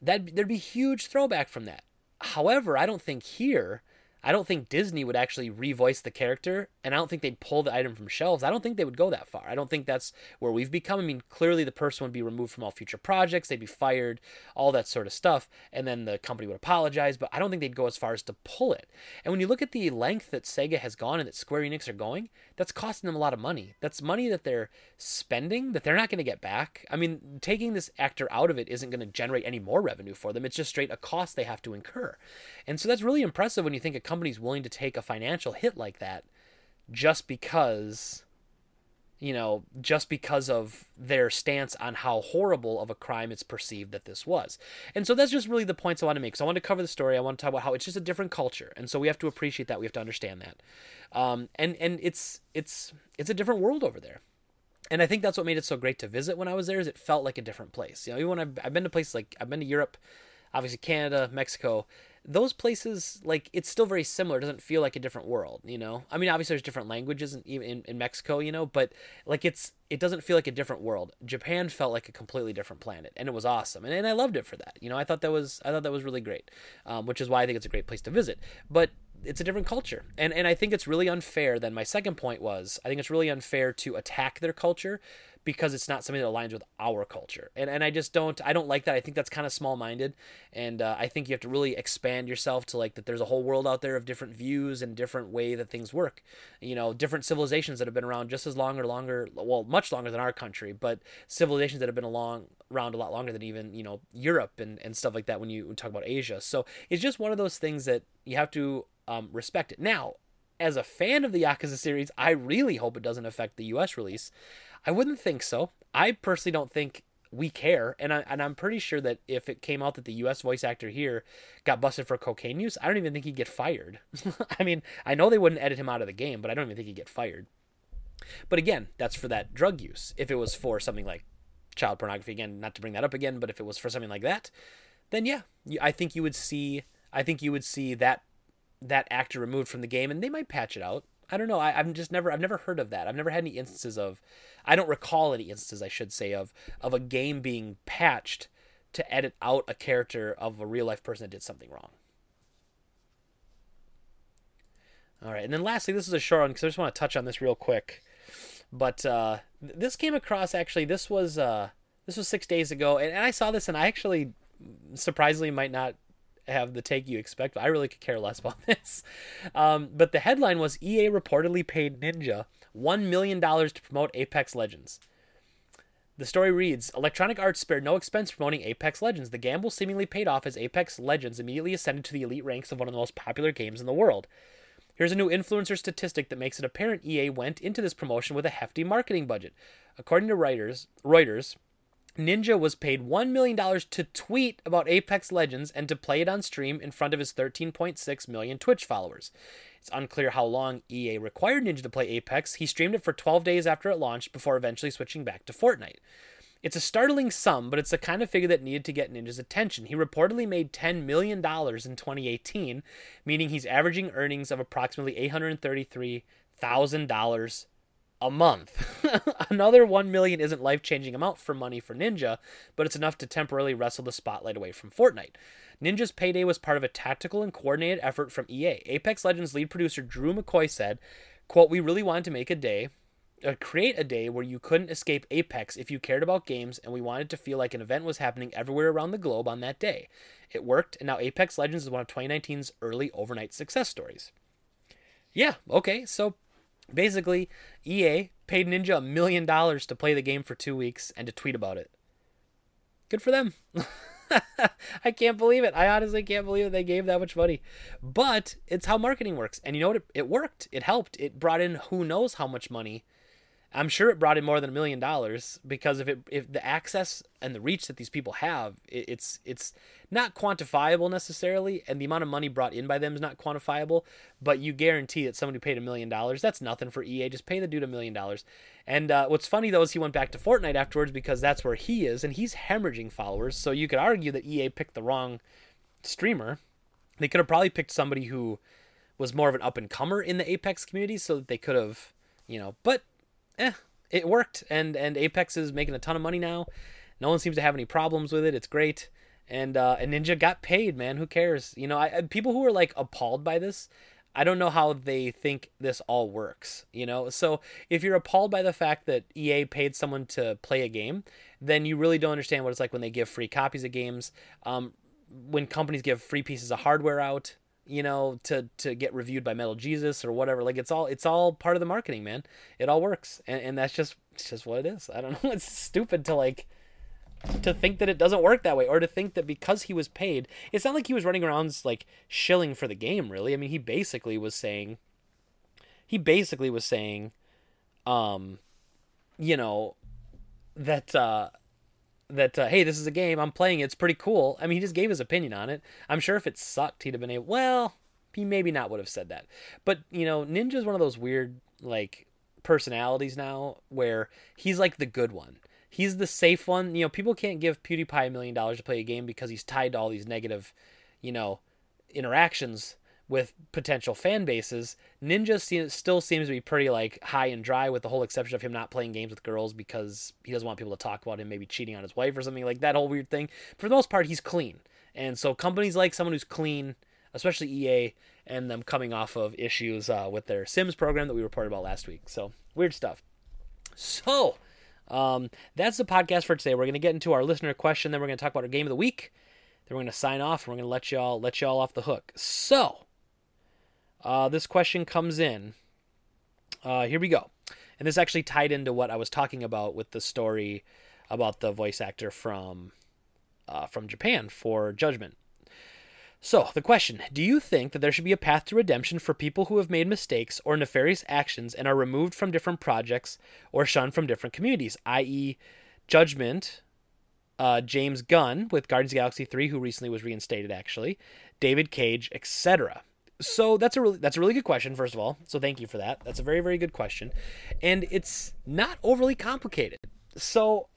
that there'd be huge throwback from that. However, I don't think here I don't think Disney would actually revoice the character, and I don't think they'd pull the item from shelves. I don't think they would go that far. I don't think that's where we've become. I mean, clearly the person would be removed from all future projects, they'd be fired, all that sort of stuff, and then the company would apologize, but I don't think they'd go as far as to pull it. And when you look at the length that Sega has gone and that Square Enix are going, that's costing them a lot of money. That's money that they're spending that they're not going to get back. I mean, taking this actor out of it isn't going to generate any more revenue for them. It's just straight a cost they have to incur. And so that's really impressive when you think a company's willing to take a financial hit like that just because you know, just because of their stance on how horrible of a crime it's perceived that this was. And so that's just really the points I want to make. So I want to cover the story. I want to talk about how it's just a different culture, and so we have to appreciate that. We have to understand that. Um, and and it's it's it's a different world over there. And I think that's what made it so great to visit when I was there. Is it felt like a different place. You know, even when I've, I've been to places like I've been to Europe, obviously Canada, Mexico, those places like it's still very similar. It doesn't feel like a different world you know? I mean obviously there's different languages in, in, in mexico you know but like it's it doesn't feel like a different world. Japan felt like a completely different planet and it was awesome and, and i loved it for that you know? I thought that was i thought that was really great um, which is why i think it's a great place to visit but it's a different culture and and i think it's really unfair then my second point was i think it's really unfair to attack their culture because it's not something that aligns with our culture. And and I just don't I don't like that. I think that's kind of small minded, and uh, I think you have to really expand yourself to like that. There's a whole world out there of different views and different way that things work. You know, different civilizations that have been around just as long or longer, well, much longer than our country, but civilizations that have been along around a lot longer than even you know Europe and and stuff like that. When you talk about Asia, so it's just one of those things that you have to um, respect it. Now, as a fan of the Yakuza series, I really hope it doesn't affect the U.S. release. I wouldn't think so. I personally don't think we care, and I and I'm pretty sure that if it came out that the U.S. voice actor here got busted for cocaine use, I don't even think he'd get fired. I mean, I know they wouldn't edit him out of the game, but I don't even think he'd get fired. But again, that's for that drug use. If it was for something like child pornography, again, not to bring that up again, but if it was for something like that, then yeah, I think you would see. I think you would see that that actor removed from the game, and they might patch it out. I don't know. I, I'm just never. I've never heard of that. I've never had any instances of. I don't recall any instances. I should say of of a game being patched to edit out a character of a real life person that did something wrong. All right, and then lastly, this is a short one because I just want to touch on this real quick. But uh, this came across actually. This was uh, this was six days ago, and, and I saw this, and I actually surprisingly might not have the take you expect. But I really could care less about this. Um, but the headline was EA reportedly paid Ninja $1 million to promote Apex Legends. The story reads Electronic Arts spared no expense promoting Apex Legends. The gamble seemingly paid off as Apex Legends immediately ascended to the elite ranks of one of the most popular games in the world. Here's a new influencer statistic that makes it apparent EA went into this promotion with a hefty marketing budget. According to Reuters, Reuters Ninja was paid $1 million to tweet about Apex Legends and to play it on stream in front of his 13.6 million Twitch followers. It's unclear how long EA required Ninja to play Apex. He streamed it for 12 days after it launched before eventually switching back to Fortnite. It's a startling sum, but it's the kind of figure that needed to get Ninja's attention. He reportedly made $10 million in 2018, meaning he's averaging earnings of approximately $833,000 a month. Another 1 million isn't life-changing amount for money for Ninja, but it's enough to temporarily wrestle the spotlight away from Fortnite. Ninja's payday was part of a tactical and coordinated effort from EA. Apex Legends lead producer Drew McCoy said, quote, "We really wanted to make a day uh, create a day where you couldn't escape Apex if you cared about games, and we wanted to feel like an event was happening everywhere around the globe on that day. It worked, and now Apex Legends is one of 2019's early overnight success stories. Yeah, okay, so Basically, EA paid Ninja a million dollars to play the game for two weeks and to tweet about it. Good for them. I can't believe it. I honestly can't believe they gave that much money. But it's how marketing works. And you know what? It, it worked. It helped. It brought in who knows how much money I'm sure it brought in more than a million dollars because if it if the access and the reach that these people have, it, it's it's not quantifiable necessarily, and the amount of money brought in by them is not quantifiable. But you guarantee that somebody paid a million dollars. That's nothing for EA. Just pay the dude a million dollars. And uh, what's funny though is he went back to Fortnite afterwards because that's where he is, and he's hemorrhaging followers. So you could argue that EA picked the wrong streamer. They could have probably picked somebody who was more of an up and comer in the Apex community, so that they could have, you know. But eh, it worked, and and Apex is making a ton of money now. No one seems to have any problems with it. It's great, and uh, and Ninja got paid, man. Who cares? You know, I, people who are like appalled by this, I don't know how they think this all works, you know? So if you're appalled by the fact that EA paid someone to play a game, then you really don't understand what it's like when they give free copies of games. Um, when companies give free pieces of hardware out, you know, to to get reviewed by Metal Jesus or whatever. Like it's all it's all part of the marketing, man. It all works, and, and that's just it's just what it is. I don't know. It's stupid to like to think that it doesn't work that way, or to think that because he was paid, it's not like he was running around like shilling for the game. Really, I mean, he basically was saying, he basically was saying, um, you know, that uh that uh, hey, this is a game I'm playing. It's pretty cool. I mean, he just gave his opinion on it. I'm sure if it sucked, he'd have been able. Well, he maybe not would have said that. But you know, Ninja's one of those weird like personalities now where he's like the good one. He's the safe one. You know, people can't give PewDiePie a million dollars to play a game because he's tied to all these negative, you know, interactions with potential fan bases. Ninja still seems to be pretty like high and dry, with the whole exception of him not playing games with girls because he doesn't want people to talk about him maybe cheating on his wife or something like that whole weird thing. For the most part, he's clean, and so companies like someone who's clean, especially EA, and them coming off of issues uh, with their Sims program that we reported about last week. So weird stuff. So Um, that's the podcast for today. We're going to get into our listener question, then we're going to talk about our game of the week. Then we're going to sign off, and we're going to let y'all let y'all off the hook. So, uh, this question comes in. Uh, here we go, and this actually tied into what I was talking about with the story about the voice actor from uh, from Japan for Judgment. So, the question Do you think that there should be a path to redemption for people who have made mistakes or nefarious actions and are removed from different projects or shunned from different communities, i.e., Judgment, uh, James Gunn with Guardians of Galaxy 3, who recently was reinstated, actually, David Cage, etc.? So that's a really that's a really good question. First of all, so thank you for that. That's a very very good question, and it's not overly complicated. So,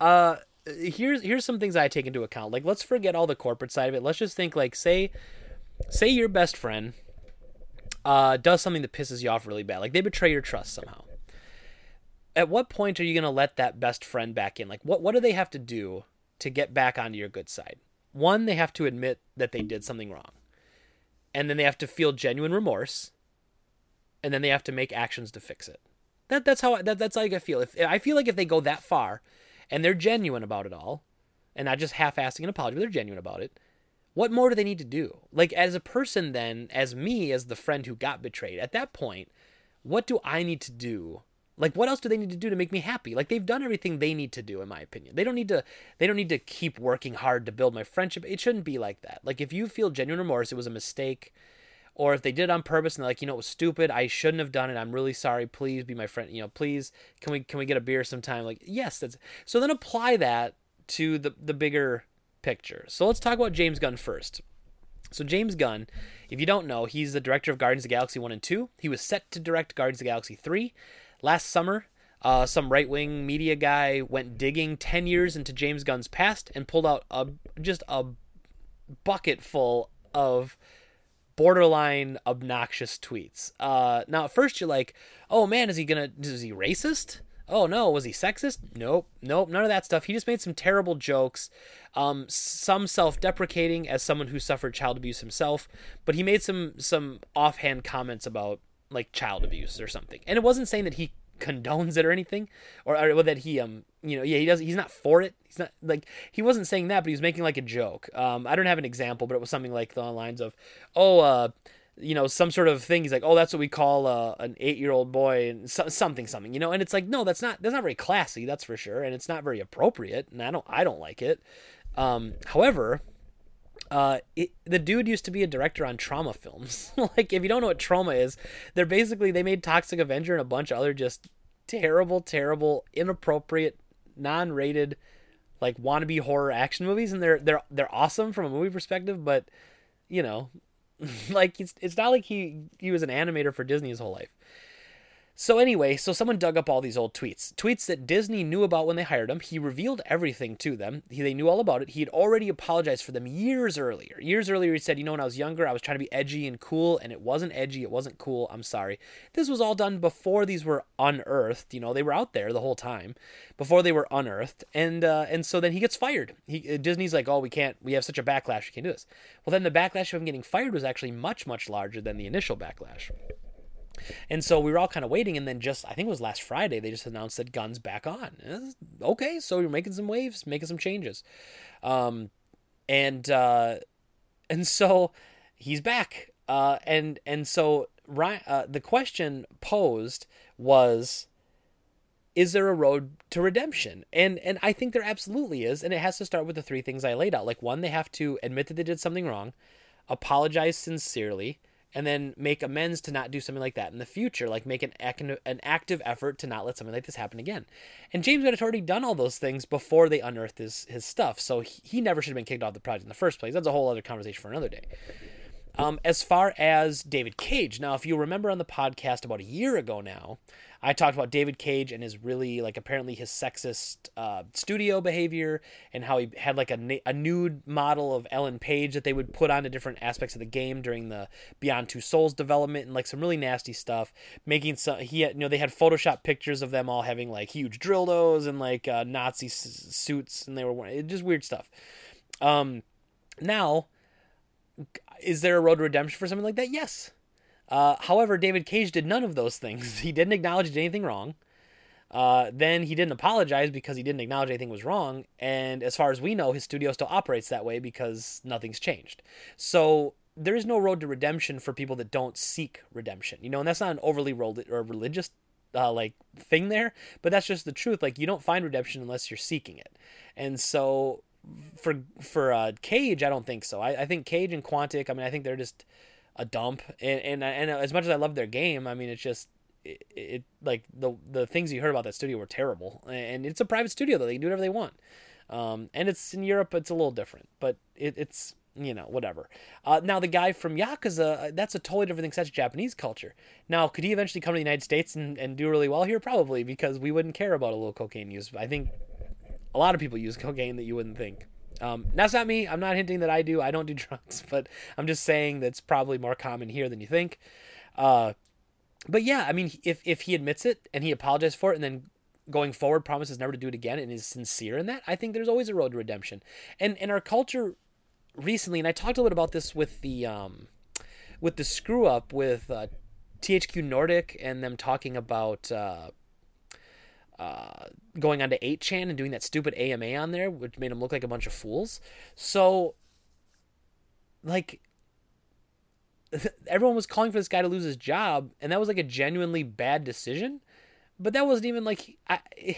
uh, here's here's some things I take into account. Like let's forget all the corporate side of it. Let's just think like say say your best friend uh, does something that pisses you off really bad. Like they betray your trust somehow. At what point are you going to let that best friend back in? Like what what do they have to do to get back onto your good side? One, they have to admit that they did something wrong. And then they have to feel genuine remorse. And then they have to make actions to fix it. That that's how that, that's how I feel. If I feel like if they go that far, and they're genuine about it all, and not just half-assing an apology, but they're genuine about it. What more do they need to do? Like as a person, then, as me, as the friend who got betrayed, at that point, what do I need to do? Like what else do they need to do to make me happy? Like they've done everything they need to do, in my opinion. They don't need to. They don't need to keep working hard to build my friendship. It shouldn't be like that. Like if you feel genuine remorse, it was a mistake or if they did it on purpose and they're like, you know, it was stupid. I shouldn't have done it. I'm really sorry. Please be my friend. You know, please can we can we get a beer sometime? Like, yes, that's so. Then apply that to the the bigger picture. So let's talk about James Gunn first. So James Gunn, if you don't know, he's the director of Guardians of the Galaxy 1 and 2. He was set to direct Guardians of the Galaxy 3 last summer. Uh, some right-wing media guy went digging 10 years into James Gunn's past and pulled out a just a bucket full of borderline obnoxious tweets. Uh, now, at first you're like, oh man, is he gonna, is he racist? Oh no, was he sexist? Nope, nope, none of that stuff. He just made some terrible jokes, um, some self-deprecating as someone who suffered child abuse himself, but he made some some offhand comments about like child abuse or something. And it wasn't saying that he condones it or anything, or, or that he um you know yeah he does he's not for it. He's not like he wasn't saying that, but he was making like a joke. Um, I don't have an example, but it was something like the lines of, oh uh you know some sort of thing he's like oh that's what we call uh, an eight year old boy and so, something something you know and it's like no that's not that's not very classy that's for sure and it's not very appropriate and i don't i don't like it um, however uh, it, the dude used to be a director on Troma films. like, if you don't know what Troma is, they're basically they made Toxic Avenger and a bunch of other just terrible, terrible, inappropriate, non-rated, like wannabe horror action movies, and they're they're they're awesome from a movie perspective. But you know, like it's it's not like he he was an animator for Disney his whole life. So anyway, so someone dug up all these old tweets, tweets that Disney knew about when they hired him. He revealed everything to them. He, they knew all about it. He had already apologized for them years earlier. Years earlier, he said, "You know, when I was younger, I was trying to be edgy and cool, and it wasn't edgy. It wasn't cool. I'm sorry." This was all done before these were unearthed. You know, they were out there the whole time before they were unearthed, and uh, and so then he gets fired. He uh, Disney's like, "Oh, we can't. We have such a backlash. We can't do this." Well, then the backlash of him getting fired was actually much much larger than the initial backlash. And so we were all kind of waiting, and then just I think it was last Friday they just announced that Gunn's back on. Okay, so you're making some waves, making some changes, um, and uh, and so he's back, uh, and and so uh, the question posed was, is there a road to redemption? And and I think there absolutely is, and it has to start with the three things I laid out. Like one, they have to admit that they did something wrong, apologize sincerely and then make amends to not do something like that in the future, like make an an active effort to not let something like this happen again. And James had already done all those things before they unearthed his his stuff, so he, he never should have been kicked off the project in the first place. That's a whole other conversation for another day. Um, as far as David Cage, now if you remember on the podcast about a year ago now, I talked about David Cage and his really like apparently his sexist uh, studio behavior and how he had like a, a nude model of Ellen Page that they would put onto different aspects of the game during the Beyond Two Souls development and like some really nasty stuff. Making some he had, you know they had Photoshop pictures of them all having like huge dildos and like uh, Nazi s- suits and they were just weird stuff. Um, now, is there a road to redemption for something like that? Yes. Uh, however, David Cage did none of those things. He didn't acknowledge anything wrong. Uh, then he didn't apologize because he didn't acknowledge anything was wrong. And as far as we know, his studio still operates that way because nothing's changed. So there is no road to redemption for people that don't seek redemption. You know, and that's not an overly rolled or religious uh, like thing there, but that's just the truth. Like you don't find redemption unless you're seeking it. And so for for uh, Cage, I don't think so. I, I think Cage and Quantic. I mean, I think they're just a dump. And and and as much as I love their game, I mean, it's just it, it like the the things you heard about that studio were terrible. And it's a private studio though; they can do whatever they want. Um, and it's in Europe, it's a little different, but it, it's you know, whatever. Uh, now the guy from Yakuza, uh, that's a totally different thing. That's Japanese culture. Now, could he eventually come to the United States and, and do really well here? Probably, because we wouldn't care about a little cocaine use. I think a lot of people use cocaine that you wouldn't think. Um, that's not me. I'm not hinting that I do. I don't do drugs, but I'm just saying that's probably more common here than you think. Uh, but yeah, I mean, if if he admits it and he apologizes for it, and then going forward promises never to do it again and is sincere in that, I think there's always a road to redemption. And and our culture recently, and I talked a little bit about this with the um, with the screw up with uh, THQ Nordic and them talking about uh, uh, going on to 8chan and doing that stupid AMA on there, which made him look like a bunch of fools. So, like, everyone was calling for this guy to lose his job, and that was like a genuinely bad decision. But that wasn't even like I,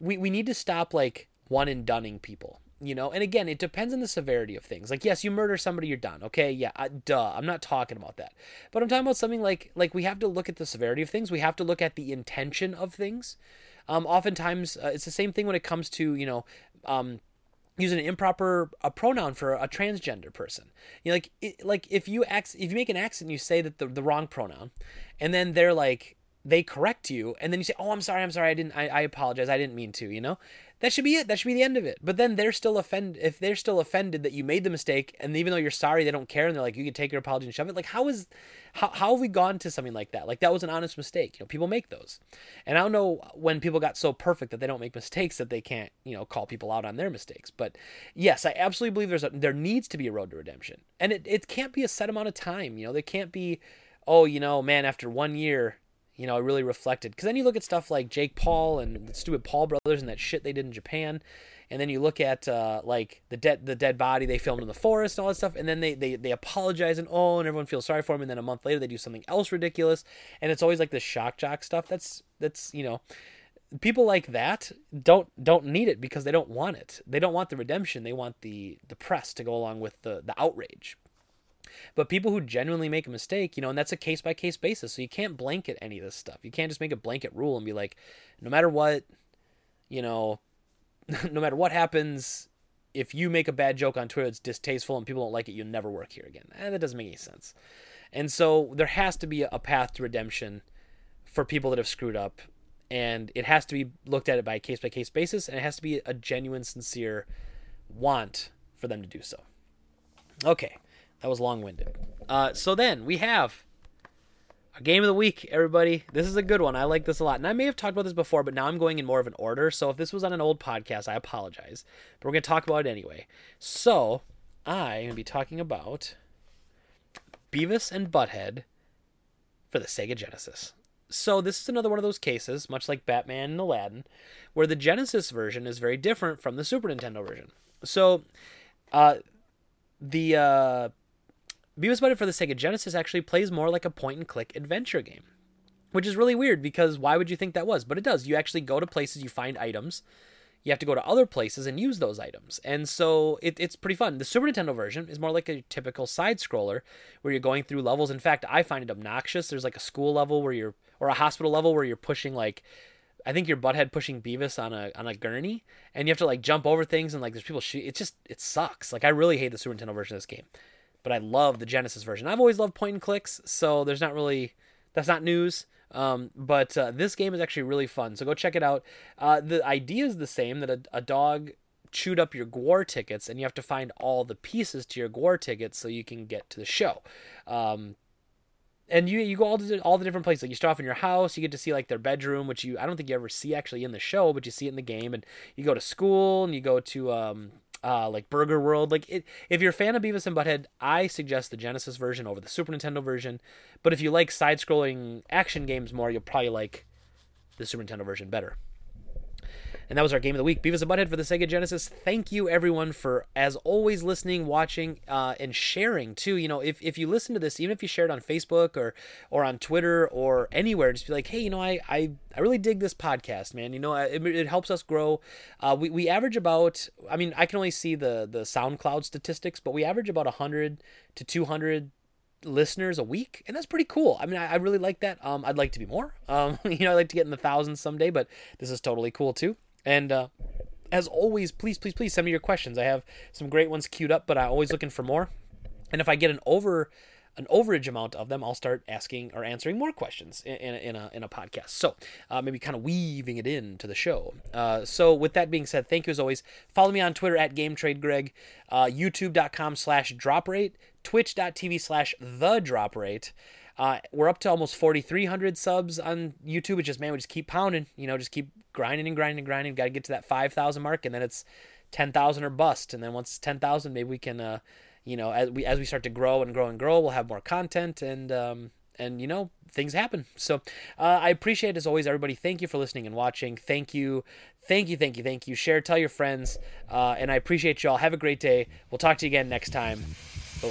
we we need to stop like one and dunning people you know and again it depends on the severity of things. Like yes you murder somebody you're done. Okay yeah uh, duh i'm not talking about that. But i'm talking about something like like we have to look at the severity of things. We have to look at the intention of things. Um oftentimes uh, it's the same thing when it comes to you know um using an improper a pronoun for a transgender person. You know, like it, like if you if you make an accent, you say that the, the wrong pronoun, and then they're like they correct you, and then you say, "Oh, I'm sorry, I'm sorry, I didn't, I, I apologize, I didn't mean to," you know, that should be it. That should be the end of it. But then they're still offended if they're still offended that you made the mistake, and even though you're sorry, they don't care, and they're like, you can take your apology and shove it. Like, how is how how have we gone to something like that? Like that was an honest mistake. You know, people make those, and I don't know when people got so perfect that they don't make mistakes that they can't you know call people out on their mistakes. But yes, I absolutely believe there's a, there needs to be a road to redemption, and it it can't be a set amount of time. You know, there can't be, oh, you know, man, after one year you know, it really reflected. Because then you look at stuff like Jake Paul and the stupid Paul brothers and that shit they did in Japan, and then you look at uh, like the dead the dead body they filmed in the forest and all that stuff, and then they, they they apologize and oh, and everyone feels sorry for him, and then a month later they do something else ridiculous, and it's always like the shock jock stuff. That's that's you know. People like that don't don't need it because they don't want it. They don't want the redemption. They want the the press to go along with the the outrage. But people who genuinely make a mistake, you know, and that's a case by case basis. So you can't blanket any of this stuff. You can't just make a blanket rule and be like, no matter what, you know, no matter what happens, if you make a bad joke on Twitter, it's distasteful and people don't like it, you'll never work here again. Eh, that doesn't make any sense. And so there has to be a path to redemption for people that have screwed up. And it has to be looked at it by a case by case basis, and it has to be a genuine, sincere want for them to do so. Okay, that was long winded. Uh, so then we have a game of the week, everybody. This is a good one. I like this a lot. And I may have talked about this before, but now I'm going in more of an order. So if this was on an old podcast, I apologize. But we're going to talk about it anyway. So I am going to be talking about Beavis and Butthead for the Sega Genesis. So this is another one of those cases, much like Batman and Aladdin, where the Genesis version is very different from the Super Nintendo version. So uh, the uh, Beavis Butthead for the Sega Genesis actually plays more like a point and click adventure game, which is really weird because why would you think that was? But it does. You actually go to places, you find items. You have to go to other places and use those items. And so it, it's pretty fun. The Super Nintendo version is more like a typical side scroller where you're going through levels. In fact, I find it obnoxious. There's like a school level where you're, or a hospital level where you're pushing like, I think your butthead pushing Beavis on a on a gurney, and you have to like jump over things and like there's people shoot. It just it sucks. Like I really hate the Super Nintendo version of this game but I love the Genesis version. I've always loved point and clicks, so there's not really that's not news. Um, but uh, this game is actually really fun, so go check it out. Uh, the idea is the same that a, a dog chewed up your Gwar tickets, and you have to find all the pieces to your Gwar tickets so you can get to the show. Um, and you you go all to all the different places. Like you start off in your house, you get to see like their bedroom, which you I don't think you ever see actually in the show, but you see it in the game. And you go to school, and you go to um, uh, like Burger World. Like, it, if you're a fan of Beavis and Butthead, I suggest the Genesis version over the Super Nintendo version. But if you like side-scrolling action games more, you'll probably like the Super Nintendo version better. And that was our game of the week. Beavis and Butthead for the Sega Genesis. Thank you everyone for as always listening, watching, uh, and sharing too. You know, if, if you listen to this, even if you share it on Facebook or or on Twitter or anywhere, just be like, hey, you know, I I, I really dig this podcast, man. You know, it, it helps us grow. Uh, we we average about. I mean, I can only see the the SoundCloud statistics, but we average about hundred to two hundred listeners a week and that's pretty cool i mean i, I really like that um, i'd like to be more um, you know i'd like to get in the thousands someday but this is totally cool too and uh, as always, please, please, please send me your questions. I have some great ones queued up, but I'm always looking for more. And if I get an over an overage amount of them, I'll start asking or answering more questions in, in, in a, in a podcast. So uh, maybe kind of weaving it into the show. Uh, so with that being said, thank you as always. Follow me on Twitter at GameTradeGreg, uh, YouTube.com slash drop rate, Twitch.tv slash the drop rate. Uh, we're up to almost 4,300 subs on YouTube. It's just, man, we just keep pounding, you know, just keep grinding and grinding and grinding. Got to get to that 5,000 mark, and then it's 10,000 or bust. And then once it's 10,000, maybe we can, uh, you know, as we, as we start to grow and grow and grow, we'll have more content and, um, and you know things happen. So uh, i appreciate as always everybody. Thank you for listening and watching. Thank you. Thank you thank you thank you. Share tell your friends. Uh, and i appreciate y'all. Have a great day. We'll talk to you again next time. Bye